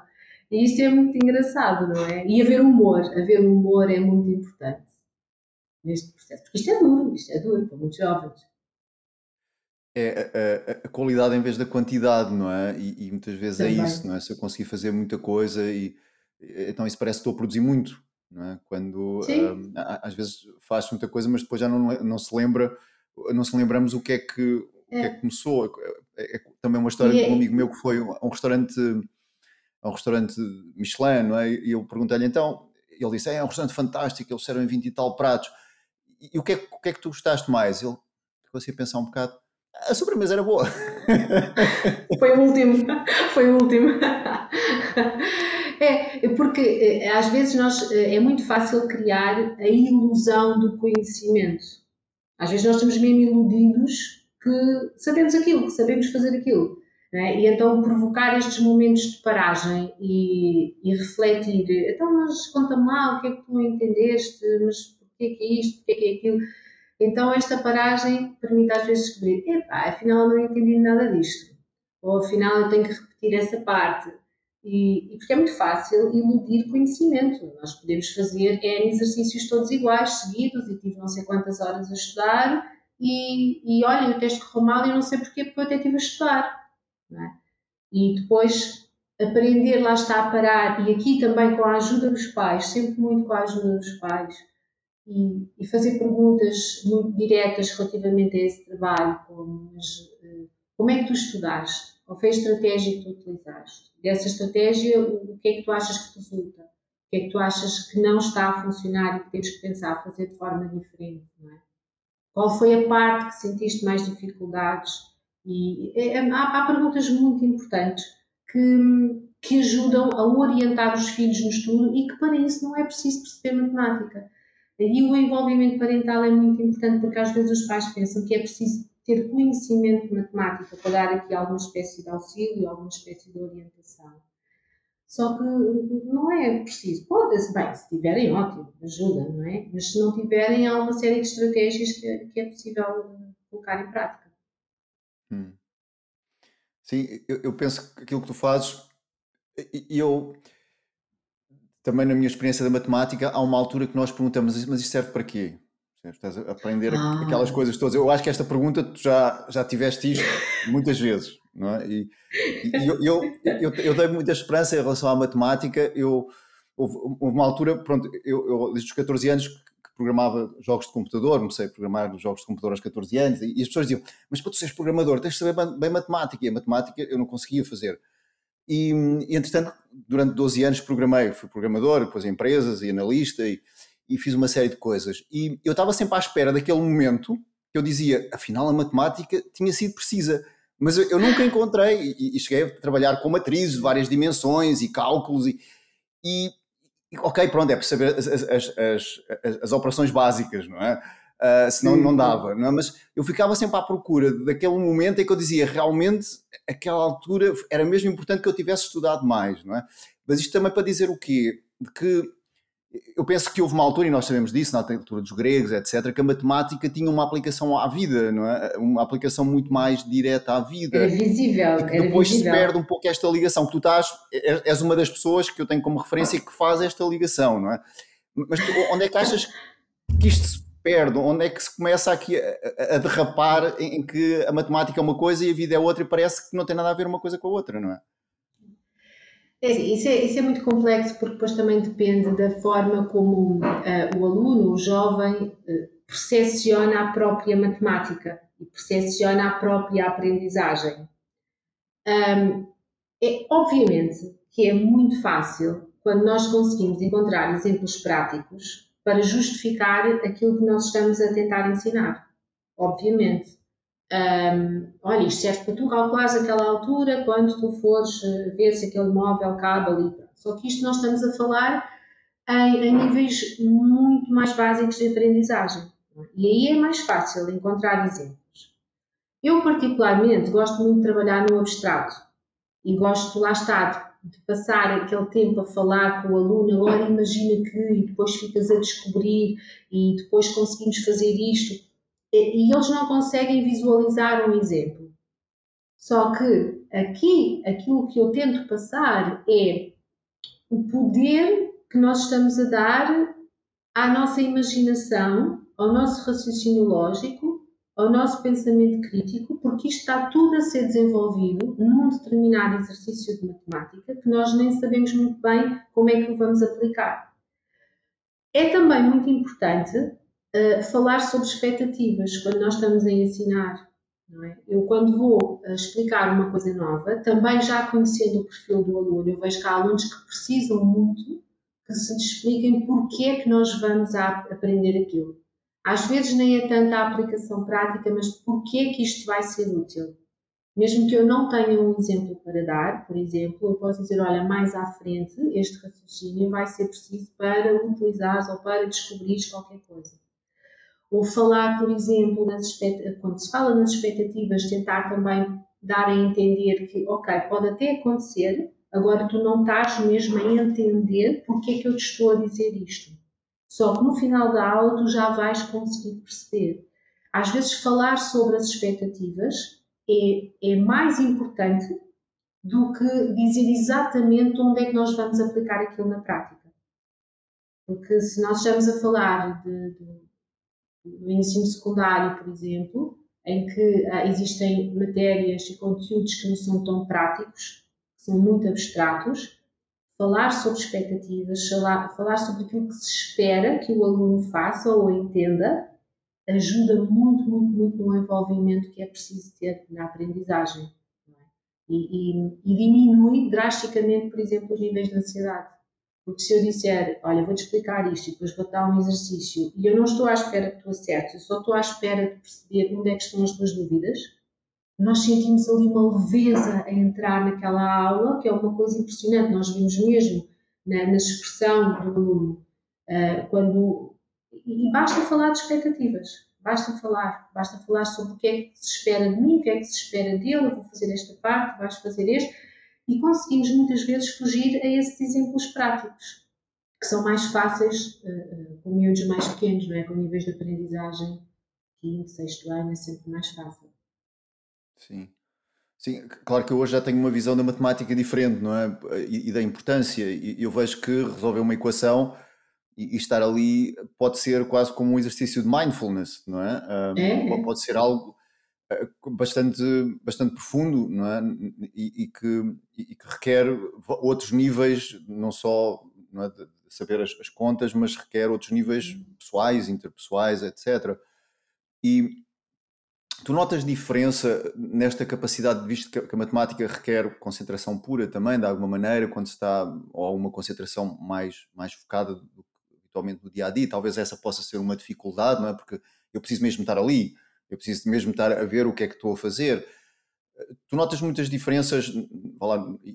E isto é muito engraçado, não é? E haver humor, haver humor é muito importante neste processo. Porque isto é duro, isto é duro para muitos jovens é a, a, qualidade em vez da quantidade, não é? E, e muitas vezes é Também. é isso, não é? Se eu conseguir fazer muita coisa e então isso parece que estou a produzir muito, não é? Quando um, às vezes faz muita coisa, mas depois já não, não se lembra, não se lembramos o que é que, o que, é. que começou. É, é, também uma história de um é amigo meu que foi a um restaurante, a um restaurante Michelin, não é? E eu perguntei-lhe então, ele disse: é, é um restaurante fantástico, eles servem 20 e tal pratos. E, e o que, é, o que é que tu gostaste mais? Ele ficou assim a pensar um bocado a sobremesa era boa. Foi o último, foi o último. É, porque eh, às vezes nós, eh, é muito fácil criar a ilusão do conhecimento. Às vezes nós estamos mesmo iludidos que sabemos aquilo, que sabemos fazer aquilo. É? E então provocar estes momentos de paragem e, e refletir. Então, mas conta-me lá o que é que tu entendeste, mas porquê que isto, porquê que aquilo então esta paragem permite às vezes descobrir, epá, afinal eu não entendi nada disto, ou afinal eu tenho que repetir essa parte. E, e porque é muito fácil iludir conhecimento. Nós podemos fazer N exercícios todos iguais, seguidos, e tive não sei quantas horas a estudar, e, e olha, o texto correu mal e não sei porquê, porque eu até estive a estudar. É? E depois aprender, lá está a parar, e aqui também com a ajuda dos pais, sempre muito com a ajuda dos pais, e, e, fazer perguntas muito diretas relativamente a esse trabalho, como mas, eh, como é que tu estudaste? Qual foi a estratégia que tu utilizaste? Dessa estratégia, o que é que tu achas que resulta? O que é que tu achas que não está a funcionar e que tens que pensar fazer de forma diferente? É? Qual foi a parte que sentiste mais dificuldades? E é, há, há perguntas muito importantes que, que ajudam a orientar os filhos no estudo e que para isso não é preciso perceber matemática. E o envolvimento parental é muito importante porque às vezes os pais pensam que é preciso ter conhecimento de matemática para dar aqui alguma espécie de auxílio, alguma espécie de orientação. Só que não é preciso. Pode, bem, se tiverem, ótimo, ajuda, não é? Mas se não tiverem, há uma série de estratégias que, que é possível colocar em prática. Hum. Sim, eu, eu, penso que aquilo que tu fazes, eu também na minha experiência da matemática, há uma altura que nós perguntamos, mas isto serve para quê? Estás a aprender ah. aquelas coisas todas. Eu acho que esta pergunta tu já, já tiveste isto muitas vezes, não é? E, e eu, eu, eu, eu, dei muita esperança em relação à matemática. Eu, houve, houve uma altura, pronto, eu, eu desde os 14 anos que programava jogos de computador, comecei a programar jogos de computador aos 14 anos, e as pessoas diziam, mas para tu seres programador tens de saber bem matemática, e a matemática eu não conseguia fazer. E, entretanto, durante 12 anos programei, fui programador, depois empresas e analista, e, e fiz uma série de coisas. E eu estava sempre à espera daquele momento que eu dizia, afinal a matemática tinha sido precisa. Mas eu, eu nunca encontrei, e, e, cheguei a trabalhar com matrizes de várias dimensões e cálculos, e, e ok, pronto, é para saber as, as, as, as, operações básicas, não é? Uh, senão Sim. não dava, não é? Mas eu ficava sempre à procura daquele momento em que eu dizia, realmente, aquela altura era mesmo importante que eu tivesse estudado mais, não é? Mas isto também para dizer o quê? De que eu penso que houve uma altura, e nós sabemos disso, na altura dos gregos, etc., que a matemática tinha uma aplicação à vida, não é? Uma aplicação muito mais direta à vida. Era visível. E que depois visível. se perde um pouco esta ligação, que tu estás, és uma das pessoas que eu tenho como referência que faz esta ligação, não é? Mas tu, onde é que achas que isto se perde? Onde é que se começa aqui a, a derrapar em que a matemática é uma coisa e a vida é outra e parece que não tem nada a ver uma coisa com a outra, não é? É, isso, é, isso é muito complexo porque depois também depende da forma como uh, o aluno, o jovem, uh, percepciona a própria matemática e percepciona a própria aprendizagem. Um, é, obviamente que é muito fácil quando nós conseguimos encontrar exemplos práticos para justificar aquilo que nós estamos a tentar ensinar. Obviamente. Um, olha, isto serve para tu calculares aquela altura quando tu fores eh, ver se aquele móvel cabe ali. Só que isto nós estamos a falar em, em níveis muito mais básicos de aprendizagem. E aí é mais fácil encontrar exemplos. Eu, particularmente, gosto muito de trabalhar no abstrato e gosto, lá está, de passar aquele tempo a falar com o aluno. Agora imagina que, e depois ficas a descobrir, e depois conseguimos fazer isto e eles não conseguem visualizar um exemplo. Só que aqui, aquilo que eu tento passar é o poder que nós estamos a dar à nossa imaginação, ao nosso raciocínio lógico, ao nosso pensamento crítico, porque isto está tudo a ser desenvolvido num determinado exercício de matemática que nós nem sabemos muito bem como é que o vamos aplicar. É também muito importante uh, falar sobre expectativas quando nós estamos a ensinar. É? Eu, quando vou uh, explicar uma coisa nova, também já conhecendo o perfil do aluno, eu vejo que há alunos que precisam muito que se expliquem porque é que nós vamos a aprender aquilo. Às vezes nem é tanta a aplicação prática, mas porque é que isto vai ser útil. Mesmo que eu não tenha um exemplo para dar, por exemplo, eu posso dizer, olha, mais à frente, este raciocínio vai ser preciso para utilizares ou para descobrires qualquer coisa. Ou falar, por exemplo, quando se fala nas expectativas, tentar também dar a entender que, ok, pode até acontecer, agora tu não estás mesmo a entender porque é que eu te estou a dizer isto. Só que no final da aula tu já vais conseguir perceber. Às vezes falar sobre as expectativas é, é mais importante do que dizer exatamente onde é que nós vamos aplicar aquilo na prática. Porque se nós estamos a falar de, de no ensino secundário, por exemplo, em que ah, existem matérias e conteúdos que não são tão práticos, que são muito abstratos, falar sobre expectativas, falar, falar sobre aquilo que se espera que o aluno faça ou entenda, ajuda muito, muito, muito no envolvimento que é preciso ter na aprendizagem. É? E, e, e diminui drasticamente, por exemplo, os níveis de ansiedade. Porque se eu disser, olha, vou-te explicar isto e depois vou dar um exercício e eu não estou à espera que tu acertes, eu só estou à espera de perceber onde é que estão as tuas dúvidas, nós sentimos ali uma leveza a entrar naquela aula, que é uma coisa impressionante, nós vimos mesmo na, na expressão do aluno, uh, quando, e basta falar de expectativas, basta falar, basta falar sobre o que é que se espera de mim, o que é que se espera dele, eu vou fazer esta parte, vais fazer este, e conseguimos muitas vezes fugir a esses exemplos práticos, que são mais fáceis uh, com miúdos mais pequenos, não é? com níveis de aprendizagem, quinto, sexto ano, é sempre mais fácil. Sim. Sim, claro que eu hoje já tenho uma visão da matemática diferente, não é? E, e da importância. E eu vejo que resolver uma equação e, e, estar ali pode ser quase como um exercício de mindfulness, não é? Um, é. Pode ser algo eh, bastante, bastante profundo, não é? E, e que, e que requer outros níveis, não só não é, de saber as, as, contas, mas requer outros níveis uhum. pessoais, interpessoais, etc. E Tu notas diferença nesta capacidade, visto que a matemática requer concentração pura também, de alguma maneira, quando se está, ou uma concentração mais, mais focada do que habitualmente no dia a dia? Talvez essa possa ser uma dificuldade, não é? Porque eu preciso mesmo estar ali, eu preciso mesmo estar a ver o que é que estou a fazer. Tu notas muitas diferenças,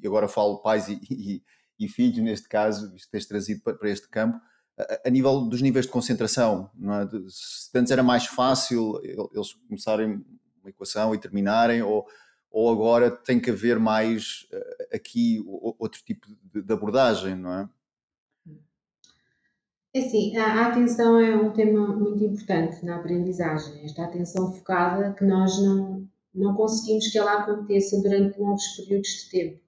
agora falo pais e, e, e filhos neste caso, visto que tens trazido para este campo, a, nível dos níveis de concentração. É? Se antes era mais fácil eles começarem uma equação e terminarem, ou, ou agora tem que haver mais eh, aqui outro tipo de, abordagem, não é? É sim, a atenção é um tema muito importante na aprendizagem. Esta atenção focada que nós não, não conseguimos que ela aconteça durante longos períodos de tempo.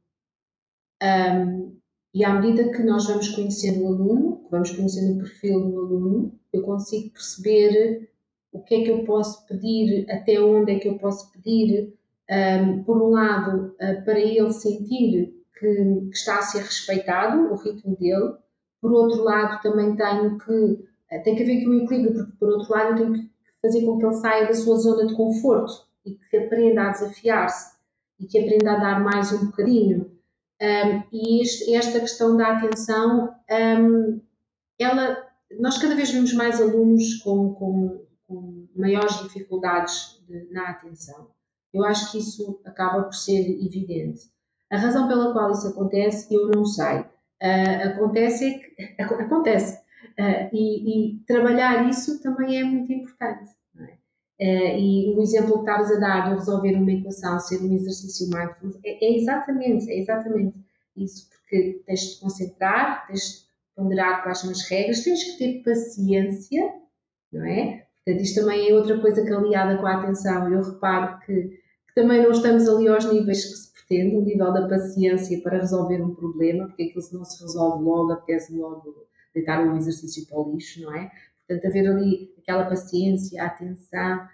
Um, e à medida que nós vamos conhecendo o aluno, vamos conhecendo o perfil do aluno, eu consigo perceber o que é que eu posso pedir, até onde é que eu posso pedir, um, por um lado, uh, para ele sentir que, que, está a ser respeitado o ritmo dele, por outro lado, também tenho que, uh, tem que haver aqui um equilíbrio, porque por outro lado eu tenho que fazer com que ele saia da sua zona de conforto e que aprenda a desafiar-se e que aprenda a dar mais um bocadinho. Um, e este, esta questão da atenção, um, ela, nós cada vez vemos mais alunos com, com, com maiores dificuldades de, na atenção. Eu acho que isso acaba por ser evidente. A razão pela qual isso acontece, eu não sei. Uh, acontece é que acontece. Uh, e, e, trabalhar isso também é muito importante. Uh, e o exemplo que estavas a dar de resolver uma equação ser um exercício mindfulness é, é, exatamente, é exatamente isso, porque tens de te concentrar, tens de ponderar quais são as regras, tens que ter paciência, não é? Portanto, isto também é outra coisa que aliada com a atenção. Eu reparo que, que também não estamos ali aos níveis que se pretende, o nível da paciência para resolver um problema, porque aquilo se não se resolve logo, apetece logo deitar um exercício para o lixo, não é? Portanto, haver ali aquela paciência, atenção,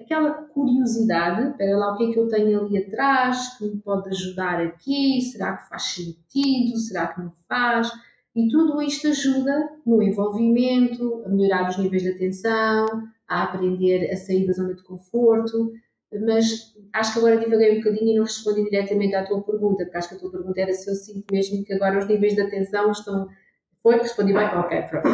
aquela curiosidade, para lá o que é que eu tenho ali atrás, que me pode ajudar aqui, será que faz sentido, será que não faz? E tudo isto ajuda no envolvimento, a melhorar os níveis de atenção, a aprender a sair da zona de conforto, mas acho que agora divaguei um bocadinho e não respondi diretamente à tua pergunta, porque acho que a tua pergunta era se eu sinto mesmo que agora os níveis de atenção estão. Foi? Respondi bem? Ok, pronto.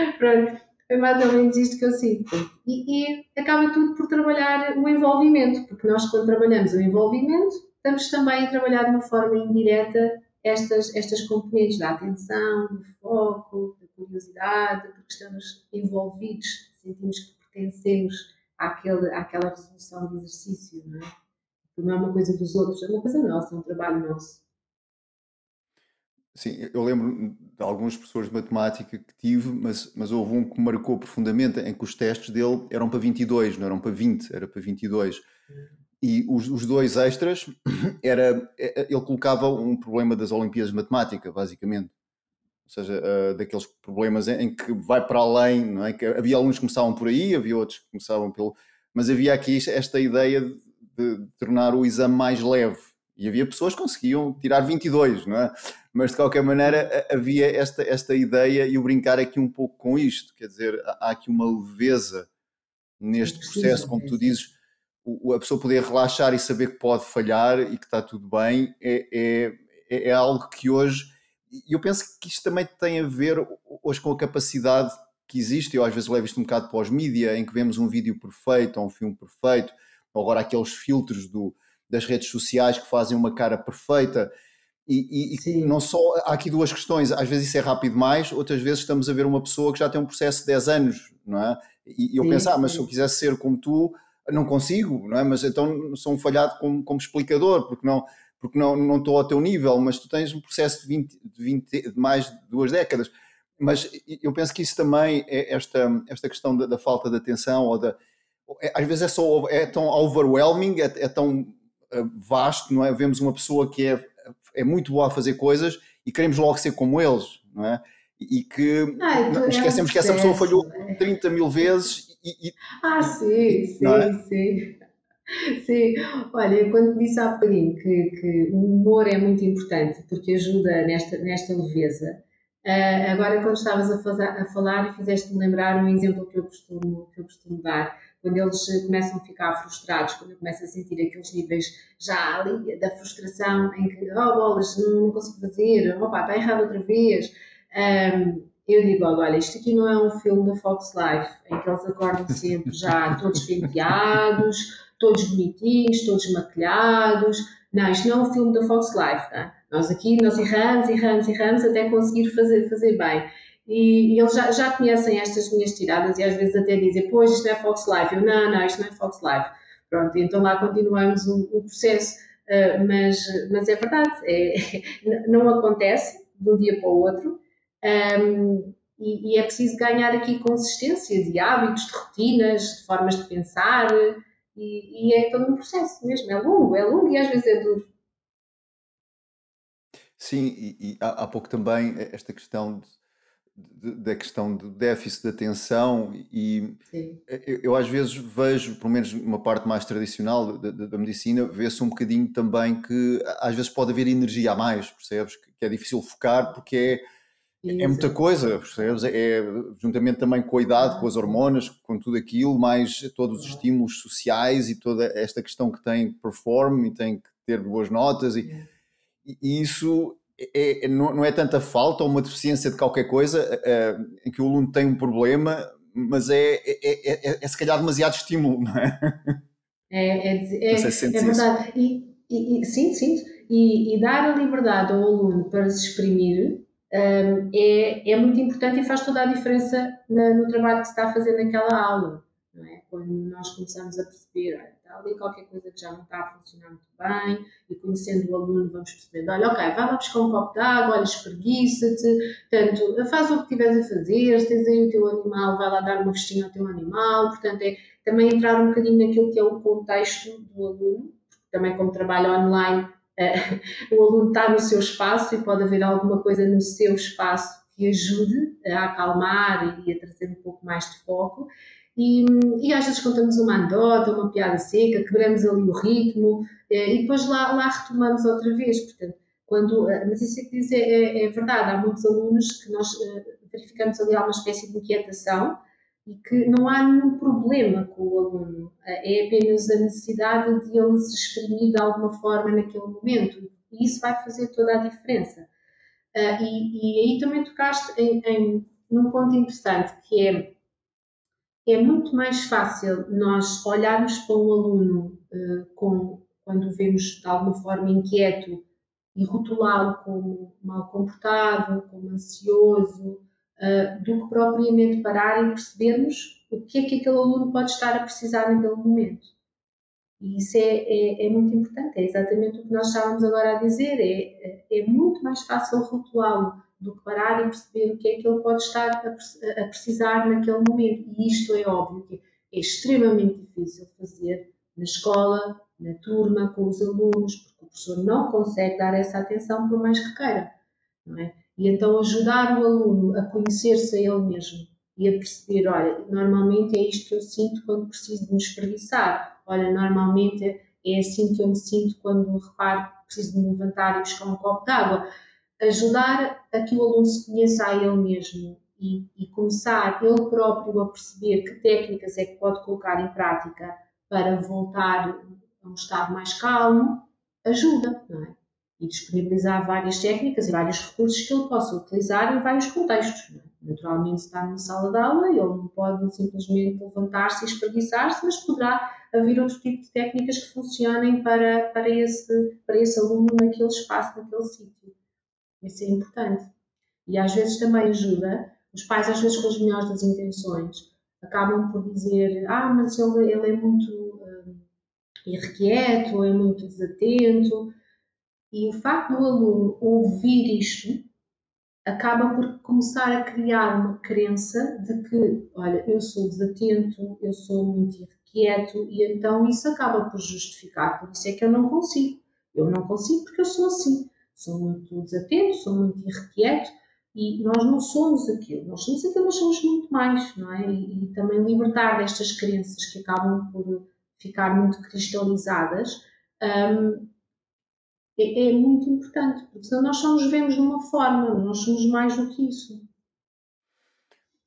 Pronto, é mais ou menos isto que eu sinto. E, e, acaba tudo por trabalhar o envolvimento, porque nós, quando trabalhamos o envolvimento, estamos também a trabalhar de uma forma indireta estas, estas componentes da atenção, do foco, da curiosidade, porque estamos envolvidos, sentimos que pertencemos àquele, àquela resolução de exercício, não é? Não é uma coisa dos outros, é uma coisa nossa, é um trabalho nosso. Sim, eu lembro de alguns professores de matemática que tive, mas, mas houve um que marcou profundamente em que os testes dele eram para 22, não eram para 20, era para 22. E os, os dois extras, era, é, é, ele colocava um problema das Olimpíadas de Matemática, basicamente. Ou seja, uh, daqueles problemas em, em, que vai para além, não é? Que havia alunos que começavam por aí, havia outros que começavam pelo. Mas havia aqui esta ideia de, de tornar o exame mais leve. E havia pessoas que conseguiam tirar 22, não é? Mas de qualquer maneira havia esta, esta ideia e o brincar aqui um pouco com isto, quer dizer, há aqui uma leveza neste processo, como tu dizes, a pessoa poder relaxar e saber que pode falhar e que está tudo bem é, é, é, é algo que hoje, e eu penso que isto também tem a ver hoje com a capacidade que existe, eu às vezes levo isto um bocado para os mídia, em que vemos um vídeo perfeito ou um filme perfeito, agora aqueles filtros do, das redes sociais que fazem uma cara perfeita. E, e, e, não só, há aqui duas questões, às vezes isso é rápido demais, outras vezes estamos a ver uma pessoa que já tem um processo de 10 anos, não é? E, e eu penso, ah, mas se eu quisesse ser como tu, não consigo, não é? Mas então sou um falhado como, como explicador, porque não porque não, não estou ao teu nível, mas tu tens um processo de, 20, de, 20, de mais de duas décadas. Mas eu penso que isso também é esta, esta questão da, da falta de atenção, ou da, é, às vezes é, só, é tão overwhelming, é, é tão eh, vasto, não é? Vemos uma pessoa que é, é muito boa a fazer coisas e queremos logo ser como eles, não é? E que ah, então esquecemos é que essa pessoa falhou 30 mil vezes e, e ah, sim, sim, é? sim. Sim, olha, quando disse há bocadinho que, que, o humor é muito importante porque ajuda nesta, nesta leveza, uh, agora quando estavas a, fazer, a falar fizeste-me lembrar um exemplo que eu, costumo, que eu costumo dar, quando eles começam a ficar frustrados, quando eu começo a sentir aqueles níveis já ali da frustração em que, oh bolas, não, consigo fazer, opa, está errado outra vez. Um, eu digo logo, olha, isto aqui não é um filme da Fox Life, em que eles acordam sempre já todos penteados, todos bonitinhos, todos maquilhados. Não, isto não é um filme da Fox Life, tá? Nós aqui, nós erramos, erramos, erramos até conseguir fazer, fazer bem. E, e, eles já, já conhecem estas minhas tiradas e às vezes até dizem, pois isto não é Fox Life. Eu, não, não, isto não é Fox Life. Pronto, então lá continuamos o, o processo. Uh, mas, mas é verdade, é, não acontece de um dia para o outro. Um, e, e, é preciso ganhar aqui consistência de hábitos, de rotinas, de formas de pensar, e, e, é todo um processo mesmo, é longo, é longo e às vezes é duro. Sim, e, e há, há, pouco também esta questão de, da questão do déficit de atenção e eu, eu, às vezes vejo, pelo menos uma parte mais tradicional da, da, da medicina, vê-se um bocadinho também que às vezes pode haver energia a mais, percebes? Que, que é difícil focar porque é é muita coisa, percebes? É, juntamente também com a idade, com as hormonas, com tudo aquilo, mais todos os estímulos sociais e toda esta questão que tem que perform e tem que ter boas notas e, e isso é, é, não, é tanta falta ou uma deficiência de qualquer coisa é, em que o aluno tem um problema, mas é, é, é, é se calhar demasiado estímulo, não é? É, é, é, se é verdade. E, e, sim, sim. E, e dar a liberdade ao aluno para se exprimir um, é, é muito importante e faz toda a diferença na, no trabalho que se está a fazer naquela aula. Não é? Quando nós começamos a perceber, olha, está ali qualquer coisa que já não está a funcionar muito bem, e conhecendo o aluno, vamos percebendo: olha, ok, vai lá buscar um copo de água, olha, espreguiça-te, portanto, faz o que tiveres a fazer, se tens aí o teu animal, vai lá dar uma festinha ao teu animal, portanto, é também entrar um bocadinho naquilo que é o contexto do aluno, também como trabalho online o aluno está no seu espaço e pode haver alguma coisa no seu espaço que ajude a acalmar e a trazer um pouco mais de foco. E, e às vezes contamos uma anedota, uma piada seca, quebramos ali o ritmo eh, e depois lá, lá retomamos outra vez. Portanto, quando, eh, mas isso é que diz é, é, é verdade, há muitos alunos que nós eh, verificamos ali alguma espécie de inquietação e que não há nenhum problema com o aluno, é apenas a necessidade de ele se exprimir de alguma forma naquele momento e isso vai fazer toda a diferença. E, e, aí também tocaste em, em, num ponto interessante que é é muito mais fácil nós olharmos para um aluno uh, com, quando vemos de alguma forma inquieto e rotulá-lo como mal comportado, como ansioso, uh, do que propriamente parar e percebermos o que é que aquele aluno pode estar a precisar naquele momento. E isso é, é, é, muito importante, é exatamente o que nós estávamos agora a dizer, é, é muito mais fácil rotulá-lo do parar e perceber o que é que ele pode estar a, precisar naquele momento. E isto é óbvio que é extremamente difícil fazer na escola, na turma, com os alunos, porque o professor não consegue dar essa atenção por mais que queira. Não é? E então ajudar o aluno a conhecer-se a ele mesmo e a perceber, olha, normalmente é isto que eu sinto quando preciso de me espreguiçar. Olha, normalmente é assim que eu me sinto quando reparo que preciso de me levantar e buscar um copo de água. Ajudar a que o aluno se conheça a ele mesmo e, e começar ele próprio a perceber que técnicas é que pode colocar em prática para voltar a um estado mais calmo, ajuda, não é? e disponibilizar várias técnicas e vários recursos que ele possa utilizar em vários contextos. É? Naturalmente está numa sala de aula, ele não pode simplesmente levantar-se e espreguiçar-se, mas poderá haver outro tipo de técnicas que funcionem para, para, esse, para esse aluno naquele espaço, naquele sítio. Isso é importante. E às vezes também ajuda, os pais às vezes com as melhores das intenções, acabam por dizer, ah, mas ele, ele é muito uh, irrequieto, é muito desatento, e o facto do aluno ouvir isto acaba por começar a criar uma crença de que, olha, eu sou desatento, eu sou muito irrequieto, e então isso acaba por justificar. Por isso é que eu não consigo. Eu não consigo porque eu sou assim. Sou muito desatento, sou muito irrequieto, e nós não somos aquilo. Nós somos aquilo, mas somos muito mais, não é? E, e também libertar destas crenças que acabam por ficar muito cristalizadas. Um, é, é, muito importante, porque senão nós só nos vemos de uma forma, nós somos mais do que isso.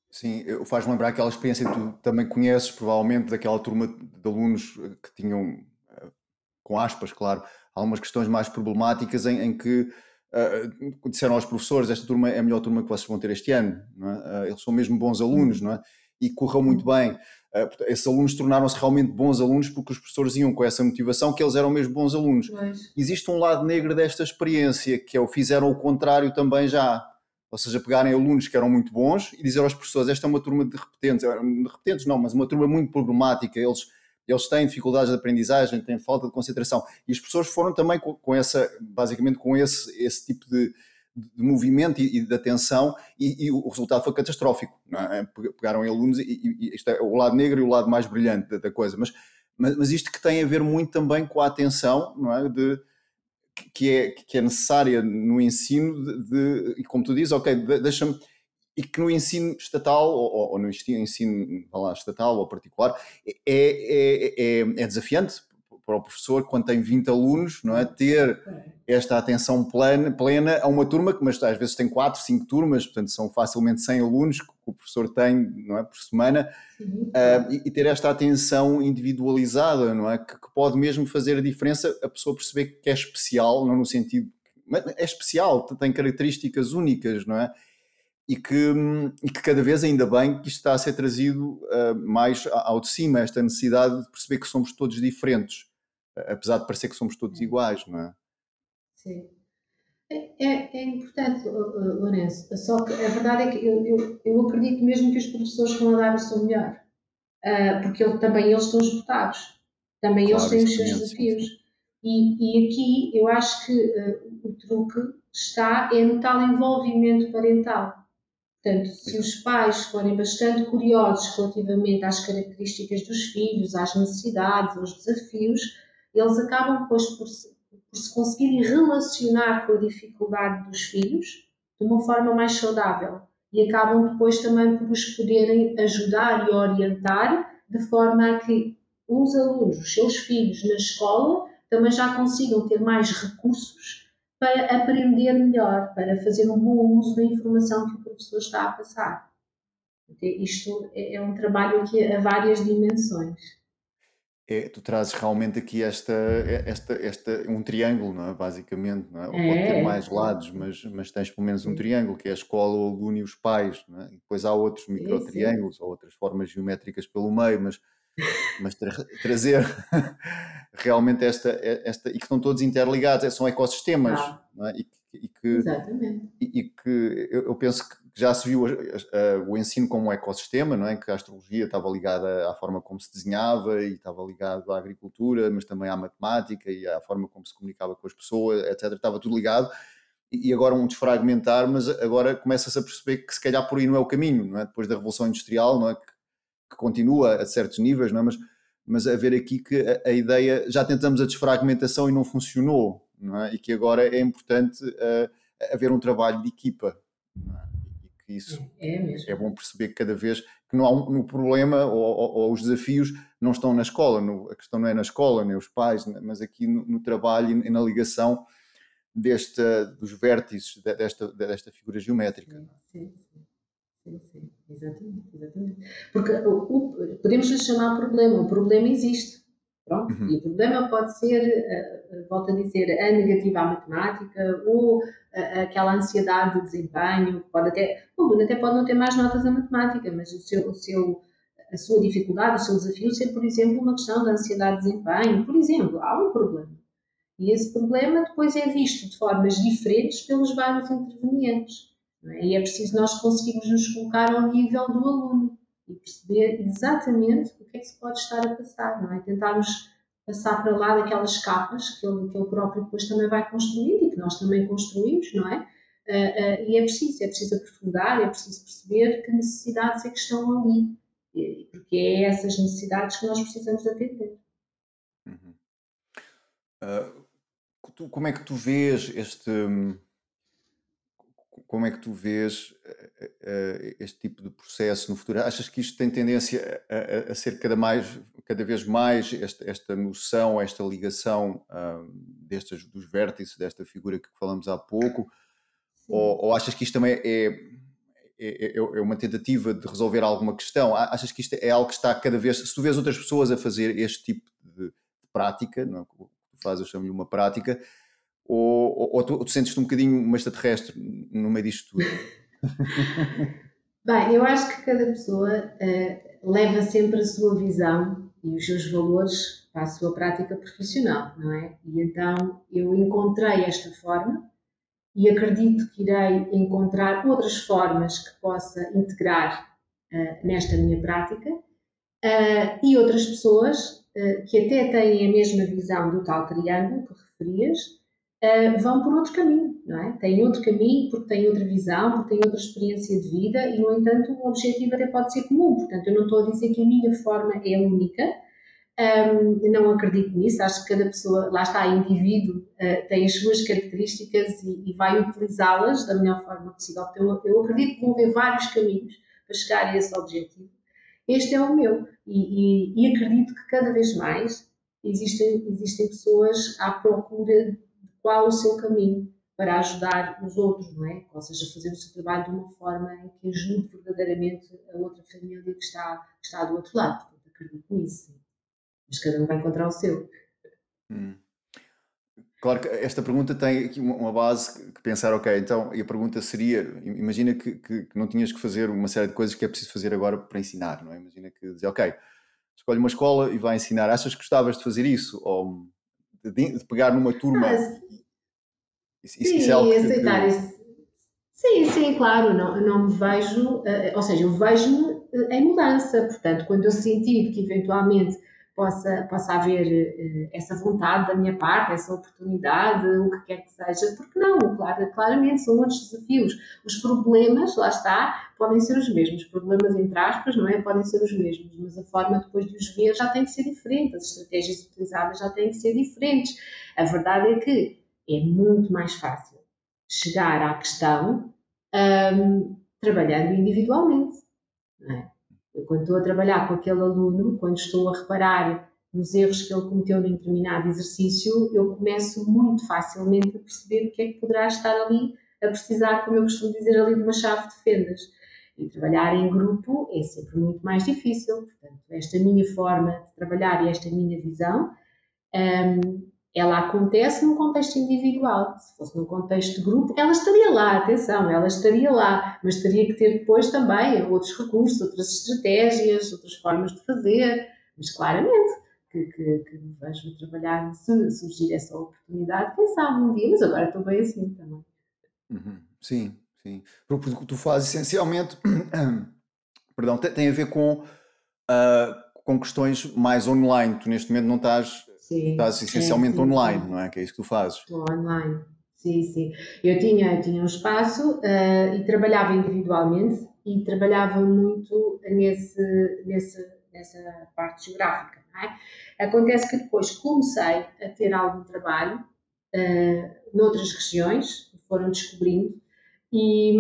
Sim, faz-me lembrar aquela experiência que tu também conheces, provavelmente, daquela turma de alunos que tinham, eh, com aspas, claro, algumas questões mais problemáticas em, em que uh, disseram aos professores: esta turma é a melhor turma que vocês vão ter este ano, é? uh, eles são mesmo bons alunos, não é? E correu muito bem. Uh, esses alunos tornaram-se realmente bons alunos porque os professores iam com essa motivação que eles eram mesmo bons alunos. Mas... Existe um lado negro desta experiência, que é o fizeram o contrário também já. Ou seja, pegarem alunos que eram muito bons e dizer aos professores: esta é uma turma de repetentes, de repetentes não, mas uma turma muito problemática. Eles, eles têm dificuldades de aprendizagem, têm falta de concentração. E os professores foram também com, com essa, basicamente com esse, esse tipo de, de movimento e, e de atenção e, e, o resultado foi catastrófico. É? Pegaram alunos e, e, isto é o lado negro e o lado mais brilhante da, da coisa. Mas, mas, mas, isto que tem a ver muito também com a atenção, não é? De, que é, que é necessária no ensino de, de e como tu dizes, ok, deixa-me e que no ensino estatal ou, ou no ensino lá, estatal ou particular é, é, é, é desafiante para o professor, quando tem 20 alunos, não é? ter esta atenção plena, plena a uma turma, que mas às vezes tem 4, 5 turmas, portanto são facilmente 100 alunos que o professor tem não é? por semana, uh, e, e, ter esta atenção individualizada, não é? Que, que, pode mesmo fazer a diferença, a pessoa perceber que é especial, não no sentido. É especial, tem características únicas, não é? E que, e que cada vez ainda bem que isto está a ser trazido uh, mais ao de cima, esta necessidade de perceber que somos todos diferentes apesar de parecer que somos todos iguais, não é? Sim. É, é, é importante, Lourenço, só que a verdade é que eu, eu, eu, acredito mesmo que os professores vão dar o seu melhor, uh, porque eu, também eles estão esgotados, também claro, eles têm os seus desafios. E, e, aqui eu acho que uh, o truque está é no tal envolvimento parental. Portanto, se os pais forem bastante curiosos relativamente às características dos filhos, às necessidades, aos desafios, eles acabam depois por se, por se conseguirem relacionar com a dificuldade dos filhos de uma forma mais saudável e acabam depois também por os poderem ajudar e orientar de forma a que os alunos, os seus filhos na escola, também já consigam ter mais recursos para aprender melhor, para fazer um bom uso da informação que o professor está a passar. Isto é, é um trabalho aqui a várias dimensões é, tu trazes realmente aqui esta, esta, esta, um triângulo, não é? basicamente, não é? Ou pode ter é, mais lados, mas, mas tens pelo menos um triângulo, que é a escola, o aluno e os pais, não é? e depois há outros microtriângulos ou outras formas geométricas pelo meio, mas, mas tra trazer realmente esta, esta, e que estão todos interligados, é, são ecossistemas, ah. é? e, e que, Exatamente. E, e que eu, eu penso que já se viu o ensino como um ecossistema, não é? Que a astrologia estava ligada à forma como se desenhava e estava ligado à agricultura, mas também à matemática e à forma como se comunicava com as pessoas, etc. Estava tudo ligado. E agora um desfragmentar, mas agora começa-se a perceber que se calhar por aí não é o caminho, não é? Depois da Revolução Industrial, não é? Que, que continua a certos níveis, não é? Mas, mas a ver aqui que a, a, ideia, já tentamos a desfragmentação e não funcionou, não é? E que agora é importante uh, haver um trabalho de equipa, que isso é, é, bom perceber que cada vez que não há um, no problema ou, ou, ou, os desafios não estão na escola, no, a questão não é na escola, nem os pais, mas aqui no, no trabalho e na ligação desta, dos vértices desta, desta figura geométrica. Sim, sim, sim, sim. Exatamente, exatamente. Porque o, podemos lhe chamar problema, o problema existe. Pronto. Uhum. E o problema pode ser, uh, volto a dizer, a negativa à matemática ou uh, aquela ansiedade de desempenho. Pode até, o aluno até pode não ter mais notas na matemática, mas o seu, o seu, a sua dificuldade, o seu desafio ser, por exemplo, uma questão de ansiedade de desempenho. Por exemplo, há um problema. E esse problema depois é visto de formas diferentes pelos vários intervenientes. É? E é preciso nós conseguirmos nos colocar ao nível do aluno e perceber exatamente o que é que se pode estar a passar, não é? Tentarmos passar para lá daquelas capas que ele, que ele próprio depois também vai construir e que nós também construímos, não é? Uh, uh, e é preciso, é preciso aprofundar, é preciso perceber que necessidades é que estão ali, e, porque é essas necessidades que nós precisamos atender. Uhum. Uh, como é que tu vês este hum, como é que tu vês uh, uh, este tipo de processo no futuro? Achas que isto tem tendência a, a ser cada, mais, cada vez mais esta, esta noção, esta ligação uh, destes, dos vértices desta figura que falamos há pouco? Ou, ou, achas que isto também é, é, é, é, uma tentativa de resolver alguma questão? Achas que isto é algo que está cada vez. Se tu vês outras pessoas a fazer este tipo de, de prática, não é? tu fazes, eu chamo-lhe uma prática ou, ou, ou tu, tu sentes-te um bocadinho uma extraterrestre no meio disto tudo? Bem, eu acho que cada pessoa uh, leva sempre a sua visão e os seus valores para a sua prática profissional, não é? E então eu encontrei esta forma e acredito que irei encontrar outras formas que possa integrar uh, nesta minha prática uh, e outras pessoas que até têm a mesma visão do tal triângulo que referias, uh, vão por outro caminho, não é? Têm outro caminho porque têm outra visão, porque têm outra experiência de vida e, no entanto, o objetivo até pode ser comum. Portanto, eu não estou a dizer que a minha forma é única, um, não acredito nisso, acho que cada pessoa, lá está, indivíduo, uh, tem as suas características e, e vai utilizá-las da melhor forma possível. Então, eu, eu acredito que vão haver vários caminhos para chegar a esse objetivo. Este é o meu e, e, e acredito que cada vez mais existem, existem pessoas à procura qual o seu caminho para ajudar os outros, não é? Ou seja, fazer o seu trabalho de uma forma em que ajude verdadeiramente a outra família que está, que está do outro lado. Portanto, acredito nisso. Mas cada um vai encontrar o seu. Hum. Claro que esta pergunta tem aqui uma base que pensar, ok, então, e a pergunta seria, imagina que, que, que, não tinhas que fazer uma série de coisas que é preciso fazer agora para ensinar, não é? Imagina que dizer, ok, escolhe uma escola e vai ensinar, achas que gostavas de fazer isso? Ou de, de pegar numa turma. Ah, isso, sim, isso é algo que, aceitar que... isso. Sim, sim, claro, não, não me vejo, eh, ou seja, eu vejo-me eh, em mudança, portanto, quando eu sentir que eventualmente possa, possa haver uh, essa vontade da minha parte, essa oportunidade, o que quer que seja, porque não? Claro, claramente são muitos desafios. Os problemas, lá está, podem ser os mesmos. Problemas, entre aspas, não é? Podem ser os mesmos, mas a forma depois de os ver já tem que ser diferente, as estratégias utilizadas já têm que ser diferentes. A verdade é que é muito mais fácil chegar à questão um, trabalhando individualmente. Não é? Eu, quando estou a trabalhar com aquele aluno, quando estou a reparar nos erros que ele cometeu num determinado exercício, eu começo muito facilmente a perceber o que é que poderá estar ali a precisar, como eu costumo dizer, ali de uma chave de fendas. E trabalhar em grupo é sempre muito mais difícil. Portanto, esta minha forma de trabalhar e esta minha visão um, ela acontece num contexto individual. Se fosse num contexto de grupo, ela estaria lá, atenção, ela estaria lá, mas teria que ter depois também outros recursos, outras estratégias, outras formas de fazer, mas claramente que, que, que vejo trabalhar se surgir essa oportunidade, quem sabe um dia, mas agora estou bem assim também. Uhum. Sim, sim. Porque o que tu fazes essencialmente, perdão, tem, tem a ver com, uh, com questões mais online. Tu neste momento não estás Sim. Estás essencialmente sim, online, não é? Que é isso que tu fazes. Estou online, sim, sim. Eu tinha, eu tinha um espaço uh, e trabalhava individualmente e trabalhava muito nesse, nesse, nessa parte geográfica, não é? Acontece que depois comecei a ter algum trabalho uh, noutras regiões, foram descobrindo, e,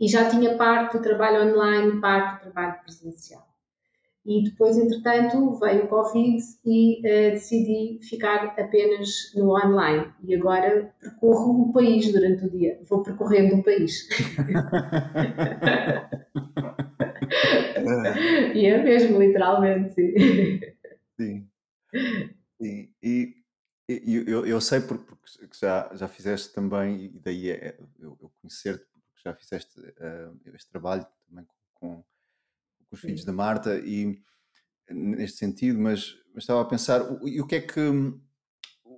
e já tinha parte do trabalho online, parte do trabalho presencial. E depois, entretanto, veio o Covid e uh, decidi ficar apenas no online. E agora percorro o país durante o dia. Vou percorrendo o país. e é mesmo, literalmente, sim. Sim. E, e, eu, eu sei porque, porque já, já fizeste também, e daí é, eu, eu conhecer-te, porque já fizeste uh, este trabalho também com, com, com os filhos da Marta, e neste sentido, mas, mas estava a pensar, e o que é que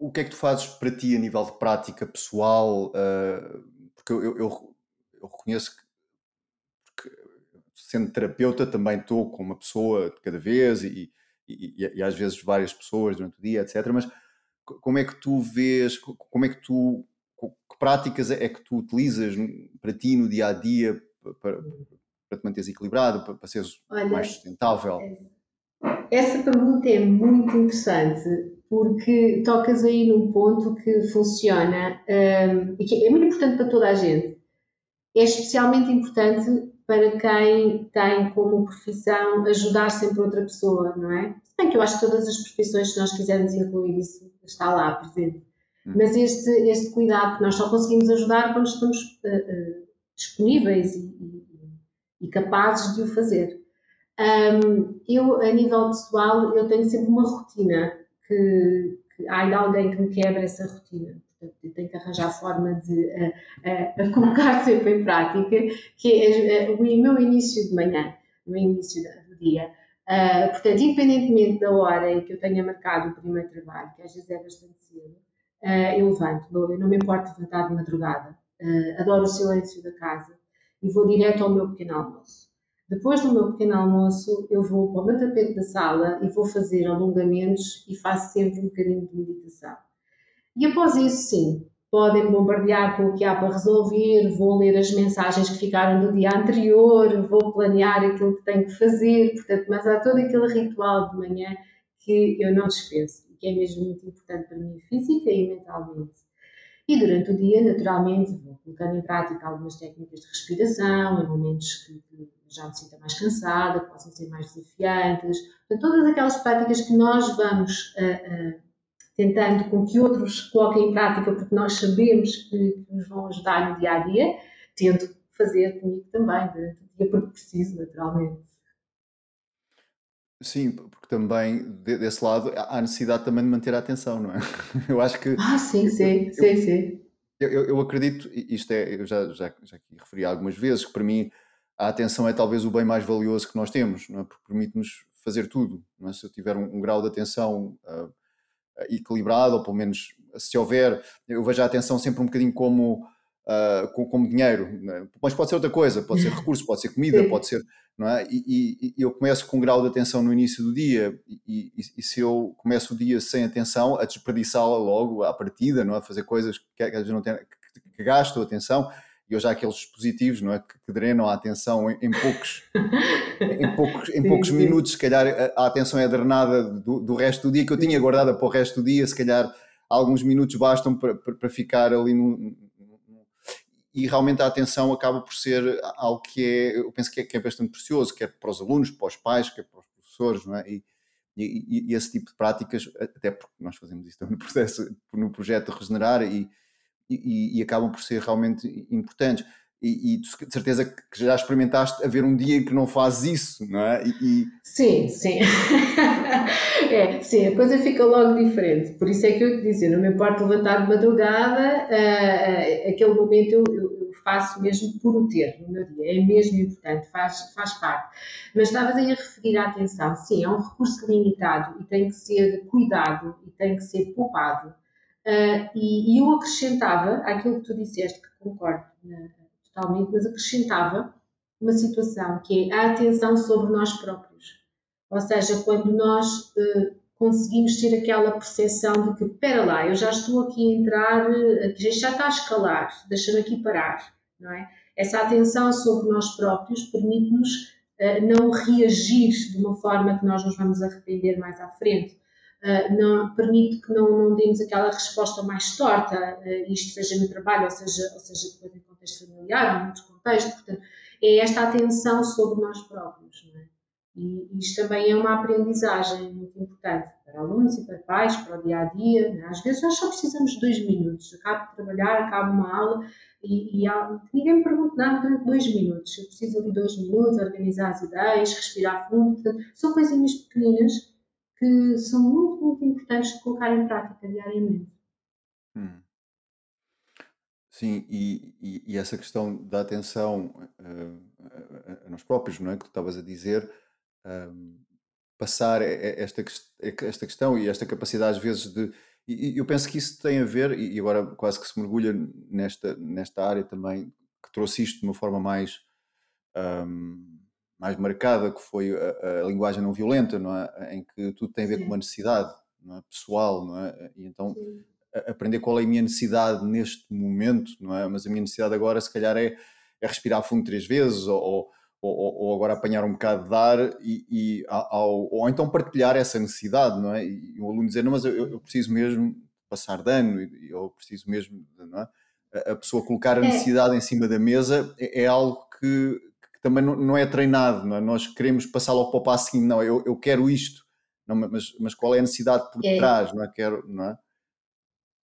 o que é que tu fazes para ti a nível de prática pessoal? Uh, porque eu, eu, eu, reconheço que, sendo terapeuta, também estou com uma pessoa de cada vez e, e, e, às vezes várias pessoas durante o dia, etc. Mas como é que tu vês, como é que tu, que práticas é que tu utilizas para ti no dia a dia para, para te manteres equilibrado, para, para seres Olha, mais sustentável? Essa pergunta é muito interessante porque tocas aí num ponto que funciona um, e que é muito importante para toda a gente. É especialmente importante para quem tem como profissão ajudar sempre outra pessoa, não é? Se bem que eu acho que todas as profissões, se nós quisermos incluir isso, está lá presente. Hum. Mas este, este cuidado nós só conseguimos ajudar quando estamos uh, uh, disponíveis e, e, capazes de o fazer. Um, eu, a nível pessoal, eu tenho sempre uma rotina que, que há ainda alguém que me quebra essa rotina. Eu tenho que arranjar forma de a, a, a colocar sempre em prática, que é o meu início de manhã, o início do dia. Uh, portanto, independentemente da hora em que eu tenha marcado o primeiro trabalho, que às vezes é bastante cedo, uh, eu levanto, eu não me importo de levantar de madrugada, uh, adoro o silêncio da casa e vou direto ao meu pequeno almoço. Depois do meu pequeno almoço, eu vou para o meu tapete da sala e vou fazer alongamentos e faço sempre um bocadinho de meditação. E após isso, sim, podem bombardear com o que há para resolver, vou ler as mensagens que ficaram do dia anterior, vou planear aquilo que tenho que fazer, portanto, mas há todo aquele ritual de manhã que eu não dispenso, que é mesmo muito importante para mim, física e mentalmente. E durante o dia, naturalmente, vou colocando em prática algumas técnicas de respiração, em momentos que, já me sinta mais cansada, que possam ser mais desafiantes. Portanto, todas aquelas práticas que nós vamos uh, uh, tentando com que outros coloquem em prática, porque nós sabemos que, que nos vão ajudar no dia a dia, tento fazer comigo também durante o dia, porque preciso, naturalmente. Sim, porque também desse lado há necessidade também de manter a atenção, não é? Eu acho que. Ah, sim, sim, eu, sim, sim. Eu, eu, eu, acredito, isto é, eu já, já, já aqui referi algumas vezes, que para mim a atenção é talvez o bem mais valioso que nós temos, não é? porque permite-nos fazer tudo. Não é? Se eu tiver um, um grau de atenção uh, equilibrado, ou pelo menos se houver, eu vejo a atenção sempre um bocadinho como, uh, como, como, dinheiro, é? mas pode ser outra coisa, pode ser recurso, pode ser comida, pode ser é? E, e, e, eu começo com um grau de atenção no início do dia e, e se eu começo o dia sem atenção, a desperdiçá-la logo à partida, não é? Fazer coisas que às vezes não tem, que, que gastam atenção e hoje há aqueles dispositivos não é? que, que drenam a atenção em, em poucos, em poucos, em poucos minutos, se calhar a, a atenção é drenada do, do, resto do dia que eu tinha guardada para o resto do dia, se calhar alguns minutos bastam para, para, para ficar ali no, e realmente a atenção acaba por ser algo que é, eu penso que é, que é bastante precioso, quer para os alunos, para os pais, quer para os professores, não é? E, e, e, esse tipo de práticas, até porque nós fazemos isso no processo, no projeto Regenerar e, e, e acabam por ser realmente importantes. E, e, de certeza que já experimentaste haver um dia em que não fazes isso, não é? E, Sim, sim. é, sim, a coisa fica logo diferente. Por isso é que eu te eu não me importo levantar de madrugada, uh, aquele momento eu, eu, faço mesmo por o ter no meu dia, é mesmo importante, faz, faz parte. Mas estavas aí a referir a atenção, sim, é um recurso limitado e tem que ser cuidado e tem que ser poupado. Uh, e, e, eu acrescentava aquilo que tu disseste, que concordo uh, totalmente, mas acrescentava uma situação que é a atenção sobre nós próprios. Ou seja, quando nós uh, conseguimos ter aquela percepção de que, espera lá, eu já estou aqui a entrar, já está a escalar, deixa-me aqui parar, não é? Essa atenção sobre nós próprios permite-nos não reagir de uma forma que nós nos vamos arrepender mais à frente não, permite que não, não demos aquela resposta mais torta, uh, isto seja no trabalho, ou seja, ou seja depois em contexto familiar, em muitos contextos, portanto, é esta atenção sobre nós próprios, é? E isto também é uma aprendizagem muito importante para alunos e para pais, para o dia a dia. É? Às vezes nós só precisamos de dois minutos. Acabo de trabalhar, acabo uma aula e, e ninguém me pergunta nada durante dois minutos. Eu preciso de dois minutos, organizar as ideias, respirar fundo. São coisinhas pequeninas que são muito, muito importantes de colocar em prática diariamente. Hum. Sim, e, e, e, essa questão da atenção uh, a, a nós próprios, não é? Que tu estavas a dizer, um, passar esta, esta questão e esta capacidade, às vezes, de. E eu penso que isso tem a ver, e agora quase que se mergulha nesta, nesta área também, que trouxe isto de uma forma mais. Um, mais marcada, que foi a, a, linguagem não violenta, não é? em que tudo tem a ver Sim. com uma necessidade não é? pessoal, não é? e então Sim aprender qual é a minha necessidade neste momento, não é? Mas a minha necessidade agora, se calhar, é, é respirar fundo três vezes, ou, ou, ou, agora apanhar um bocado de ar, e, e ao, ou então partilhar essa necessidade, não é? E o aluno dizer, não, mas eu, eu preciso mesmo passar de ano, eu preciso mesmo, não é? A pessoa colocar a é. necessidade é. em cima da mesa é, é algo que, que, também não, não é treinado, não é? Nós queremos passar logo para o passo seguinte, não, eu, eu quero isto, não, mas, mas qual é a necessidade por é. trás, não é? Quero, não é?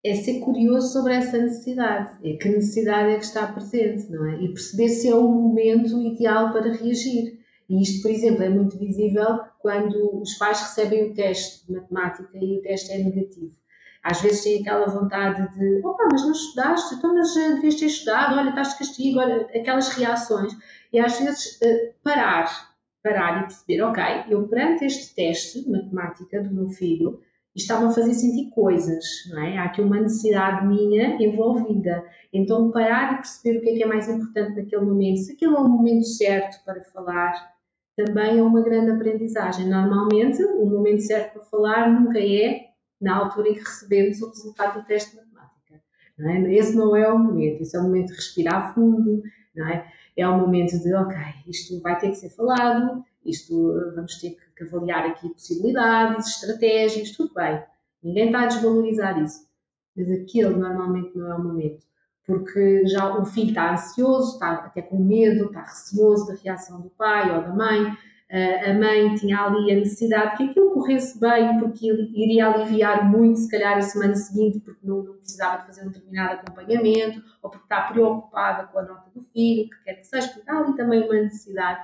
é ser curioso sobre essa necessidade, é que necessidade é que está presente, não é? E perceber se é o momento ideal para reagir. E isto, por exemplo, é muito visível quando os pais recebem o teste de matemática e o teste é negativo. Às vezes têm aquela vontade de, opa, mas não estudaste, então mas eh, devias ter estudado, olha, estás de castigo, olha, aquelas reações. E às vezes eh, parar, parar e perceber, ok, eu perante este teste de matemática do meu filho, e estavam a fazer sentir coisas, não é? Há aqui uma necessidade minha envolvida. Então, parar e perceber o que é que é mais importante naquele momento, se aquele é o momento certo para falar, também é uma grande aprendizagem. Normalmente, o momento certo para falar nunca é na altura em que recebemos o resultado do teste de matemática. Não é? Esse não é o momento, esse é o momento de respirar fundo, não é? É o momento de, ok, isto vai ter que ser falado, isto vamos ter que avaliar aqui possibilidades, estratégias, tudo bem. Ninguém está a desvalorizar isso. Mas aquele normalmente não é o momento. Porque já o filho está ansioso, está até com medo, está receoso da reação do pai ou da mãe. A mãe tinha ali a necessidade que aquilo corresse bem, porque iria aliviar muito, se calhar, a semana seguinte, porque não, não precisava de fazer um determinado acompanhamento, ou porque está preocupada com a nota do filho, que quer que seja, porque há ali também uma necessidade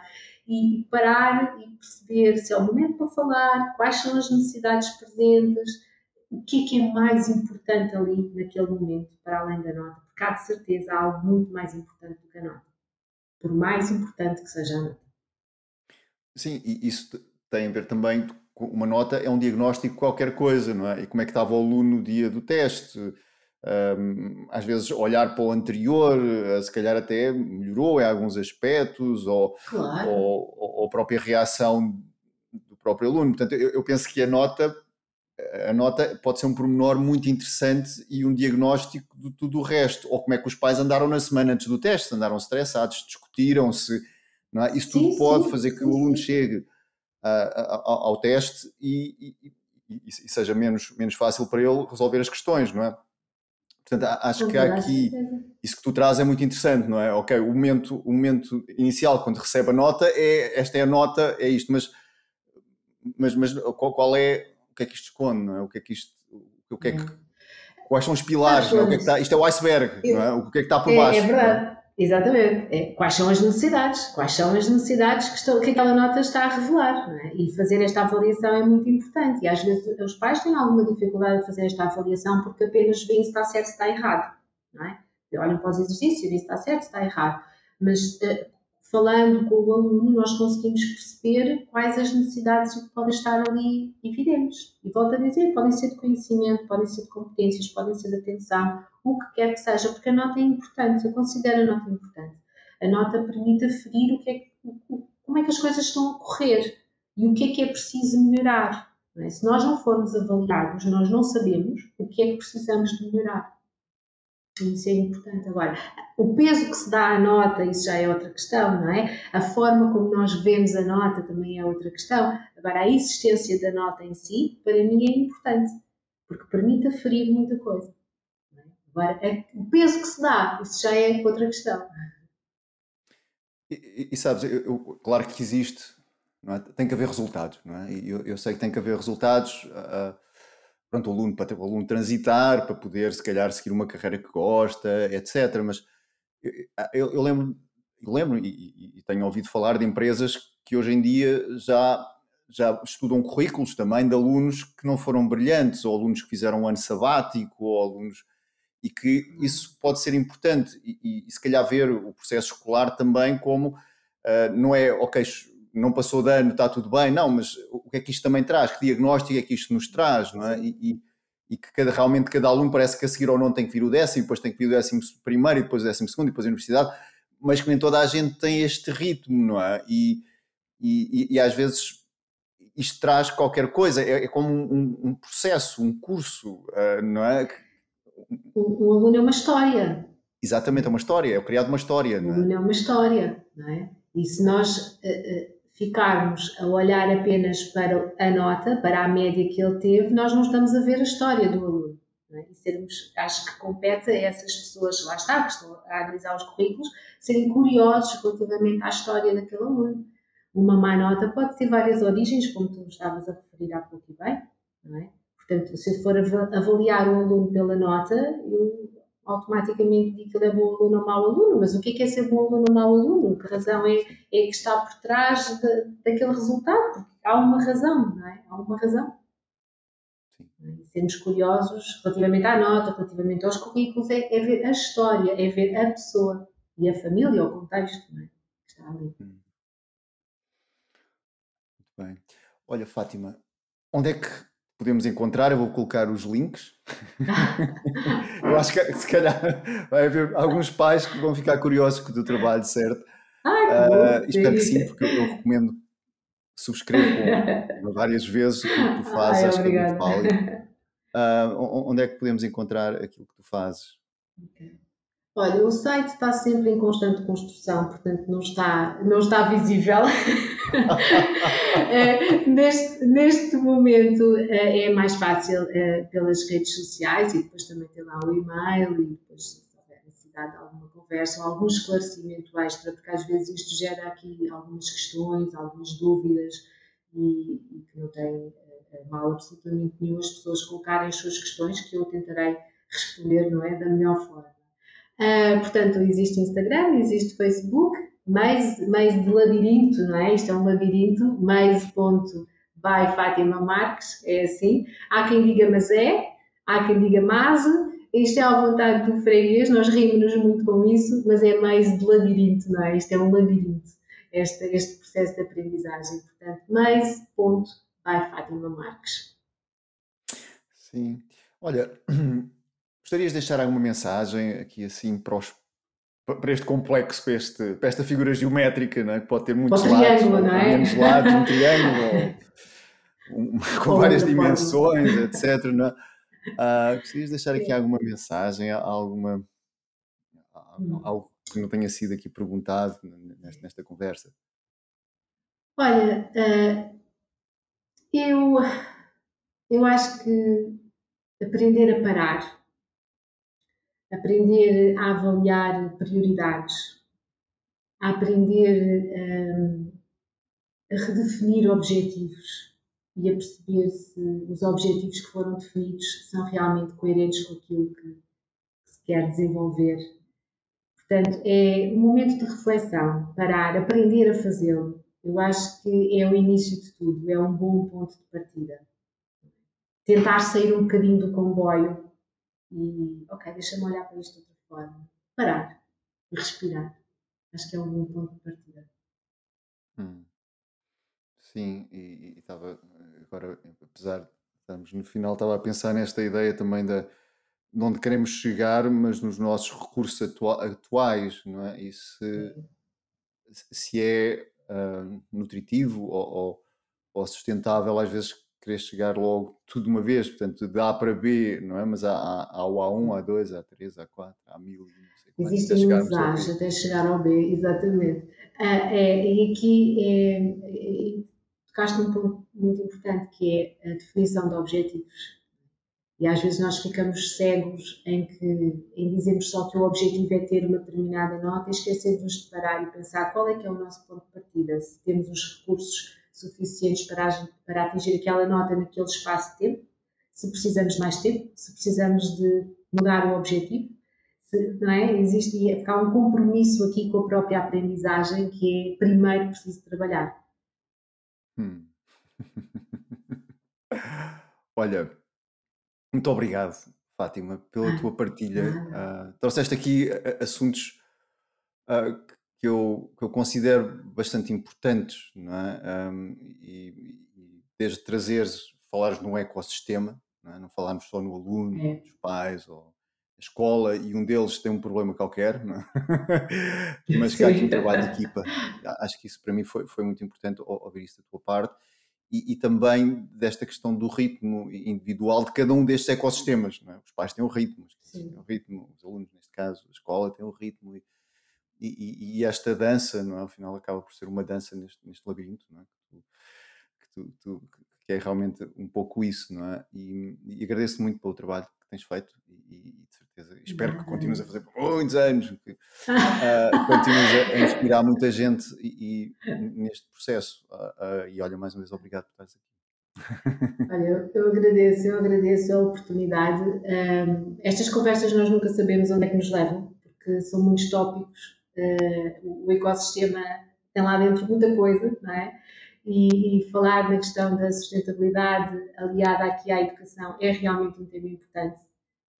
e parar e perceber se é o momento para falar, quais são as necessidades presentes, o que é que é mais importante ali naquele momento, para além da nota, porque há de certeza algo muito mais importante do que a nota, por mais importante que seja a nota. Sim, e isso tem a ver também com uma nota, é um diagnóstico de qualquer coisa, não é? E como é que estava o aluno no dia do teste, um, às vezes olhar para o anterior, eh, se calhar até melhorou em alguns aspectos, ou, claro. ou, ou, a própria reação do próprio aluno. Portanto, eu, eu, penso que a nota, a nota pode ser um pormenor muito interessante e um diagnóstico de tudo o resto. Ou como é que os pais andaram na semana antes do teste, andaram estressados, discutiram-se. É? Isso tudo sim, pode sim, fazer sim, que o aluno chegue ao, ao teste e, e, e, e seja menos, menos fácil para ele resolver as questões, não é? Portanto, acho que aqui isso que tu trazes é muito interessante, não é? Ok, o momento, o momento inicial quando recebe a nota é esta é a nota, é isto, mas, mas, mas qual, qual é o que é que isto esconde, não é? O que é que isto, o que é que, hum. quais são os pilares, não é? o que é que está, isto é o iceberg, não é? O que é que está por baixo? É, é verdade. Exatamente. É, quais são as necessidades? Quais são as necessidades que, que aquela nota está a revelar? É? E fazer esta avaliação é muito importante. E às vezes os pais têm alguma dificuldade em fazer esta avaliação porque apenas veem se está certo, se está errado. Não é? Olham para os exercícios e veem se está certo, se está errado. Mas uh, falando com o aluno, nós conseguimos perceber quais as necessidades que podem estar ali evidentes. E volto a dizer, podem ser de conhecimento, podem ser de competências, podem ser de atenção, o que quer que seja, porque a nota é importante, eu considero a nota importante. A nota permite aferir o que é, como é que as coisas estão a correr e o que é que é preciso melhorar. É? Se nós não formos avaliados, nós não sabemos o que é que precisamos de melhorar. Isso é importante. Agora, o peso que se dá à nota, isso já é outra questão, não é? A forma como nós vemos a nota também é outra questão. Agora, a existência da nota em si, para mim, é importante, porque permite aferir muita coisa. É? Agora, o peso que se dá, isso já é outra questão. E, e sabes, eu, eu, claro que existe, é? tem que haver resultados, não é? Eu, eu sei que tem que haver resultados. Uh, pronto, o aluno, para o aluno transitar, para poder, se calhar, seguir uma carreira que gosta, etc. Mas eu, eu lembro, eu lembro e, e, tenho ouvido falar de empresas que hoje em dia já, já estudam currículos também de alunos que não foram brilhantes, ou alunos que fizeram um ano sabático, ou alunos. E que isso pode ser importante, e, e, e se calhar ver o processo escolar também como uh, não é, ok, não passou de ano, está tudo bem, não, mas o que é que isto também traz? Que diagnóstico é que isto nos traz, não é? E, e que cada, realmente cada aluno parece que a seguir ou não tem que vir o décimo, depois tem que vir o décimo primeiro, e depois o décimo segundo, e depois a universidade, mas que nem toda a gente tem este ritmo, não é? E, e, e, às vezes isto traz qualquer coisa, é, é como um, um, processo, um curso, uh, não é? O, o, aluno é uma história. Exatamente, é uma história, é o criado uma história. O aluno é? é uma história, não é? E se nós uh, uh, ficarmos a olhar apenas para a nota, para a média que ele teve, nós não estamos a ver a história do aluno. É? E sermos, acho que compete a essas pessoas, lá está, que estão a analisar os currículos, serem curiosos relativamente à história daquele aluno. Uma má nota pode ter várias origens, como tu estavas a referir há pouco e bem, não é? Portanto, se eu for avaliar um aluno pela nota, eu automaticamente digo que ele é bom aluno ou mau aluno, mas o que é, que é ser bom aluno ou mau aluno? Que razão é, é que está por trás de, daquele resultado? Porque há uma razão, não é? Há uma razão. E sermos curiosos relativamente à nota, relativamente aos currículos, é, é, ver a história, é ver a pessoa e a família, o contexto, não é? Que está ali. Hum. Muito bem. Olha, Fátima, onde é que podemos encontrar? Eu vou colocar os links. eu acho que se calhar vai haver alguns pais que vão ficar curiosos com o teu trabalho, certo? Ah, uh, espero que sim, porque eu recomendo, subscrevo várias vezes o que tu fazes, Ai, acho obrigada. que é muito válido. Uh, onde é que podemos encontrar aquilo que tu fazes? Okay. Olha, o site está sempre em constante construção, portanto não está, não está visível. é, neste, neste momento é, é mais fácil é, pelas redes sociais e depois também tem lá o e-mail e depois se houver necessidade de alguma conversa ou algum esclarecimento extra, porque às vezes isto gera aqui algumas questões, algumas dúvidas e, e que não tem mal absolutamente nenhum as pessoas colocarem as suas questões que eu tentarei responder não é, da melhor forma. Uh, portanto, existe Instagram, existe Facebook, mais, mais de labirinto, não é? Isto é um labirinto, mais ponto by Fátima Marques, é assim. Há quem diga mas é, há quem diga mas, isto é à vontade do freguês, nós rimos-nos muito com isso, mas é mais de labirinto, não é? Isto é um labirinto, este, este processo de aprendizagem. Portanto, mais ponto by Fátima Marques. Sim. Olha, Gostarias de deixar alguma mensagem aqui assim para, os, para este complexo, para, este, para esta figura geométrica, não é? que pode ter muitos lados, não é? menos lados, um triângulo, um, com várias dimensões, etc. Não é? Uh, gostarias de deixar aqui alguma mensagem, alguma, hum. algo que não tenha sido aqui perguntado nesta, nesta conversa? Olha, uh, eu, eu acho que aprender a parar aprender a avaliar prioridades, a aprender um, a redefinir objetivos e a perceber se os objetivos que foram definidos são realmente coerentes com aquilo que, que se quer desenvolver. Portanto, é um momento de reflexão, parar, aprender a fazê-lo. Eu acho que é o início de tudo, é um bom ponto de partida. Tentar sair um bocadinho do comboio e, ok, deixa-me olhar para isto de outra forma. Parar e respirar. Acho que é um bom ponto de partida. Hum. Sim, e estava agora, apesar de estarmos no final, estava a pensar nesta ideia também da de onde queremos chegar, mas nos nossos recursos atua atuais, não é? E se, se é uh, nutritivo ou, ou, ou, sustentável, às vezes querer chegar logo tudo de uma vez, portanto, de A para B, não é? Mas há, há, há o A1, A2, A3, A4, há mil, não sei quantos. Existem muitos A's até chegar ao B, exatamente. Ah, é, e aqui é, é, tocaste num ponto muito importante que é a definição de objetivos. E às vezes nós ficamos cegos em que em dizemos só que o objetivo é ter uma determinada nota e esquecemos de parar e pensar qual é que é o nosso ponto de partida, se temos os recursos suficientes para, para atingir aquela nota naquele espaço de tempo, se precisamos de mais tempo, se precisamos de mudar o objetivo, se, não é? Existe há um compromisso aqui com a própria aprendizagem que é primeiro preciso trabalhar. Hum. Olha, muito obrigado, Fátima, pela tua partilha. Uh, trouxeste aqui assuntos uh, que, eu, que eu considero bastante importantes, não é? Um, e, e desde trazeres, falares no ecossistema, não, é? não falarmos só no aluno, é. nos pais ou a escola e um deles tem um problema qualquer, é? mas que há aqui um trabalho de equipa. Acho que isso para mim foi, foi muito importante ouvir isso da tua parte e, e, também desta questão do ritmo individual de cada um destes ecossistemas. É? Os pais têm um ritmo, têm um ritmo, os alunos, neste caso, a escola tem um ritmo. E, e, e esta dança, não é? ao final, acaba por ser uma dança neste, neste labirinto, não é? que, tu, tu, que, é realmente um pouco isso. Não é? e, e agradeço muito pelo trabalho que tens feito e, de certeza espero que continues a fazer por muitos anos, que uh, continues a, a, inspirar muita gente e, e neste processo. Uh, uh, e olha, mais uma vez, obrigado por estares aqui. Olha, eu, eu, agradeço, eu agradeço a oportunidade. Um, estas conversas nós nunca sabemos onde é que nos levam, porque são muitos tópicos. Uh, o ecossistema tem lá dentro muita coisa, não é? E, e, falar na questão da sustentabilidade aliada aqui à educação é realmente um tema importante.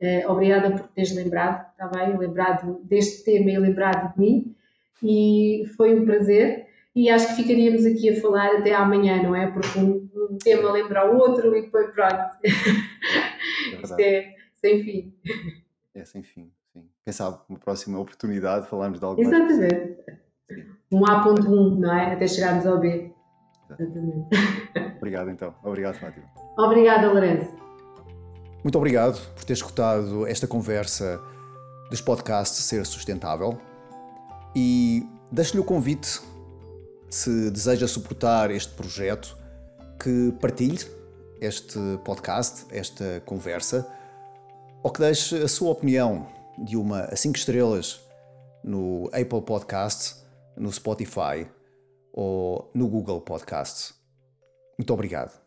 Uh, obrigada por teres lembrado, está bem? Lembrado deste tema e lembrado de mim. E foi um prazer. E acho que ficaríamos aqui a falar até amanhã, não é? Porque um, um tema lembra o outro e depois pronto. É Isto é sem fim. É sem fim. Quem sabe, uma próxima oportunidade falarmos de algo Exatamente. mais. Um A.1, não é? Até chegarmos ao B. Exatamente. Obrigado então. Obrigado, Fátima. Obrigada, Lourenço. Muito obrigado por ter escutado esta conversa dos podcasts Ser Sustentável e deixo-lhe o convite, se deseja suportar este projeto, que partilhe este podcast, esta conversa, ou que deixe a sua opinião de uma a 5 estrelas no Apple Podcast, no Spotify ou no Google Podcast. Muito obrigado.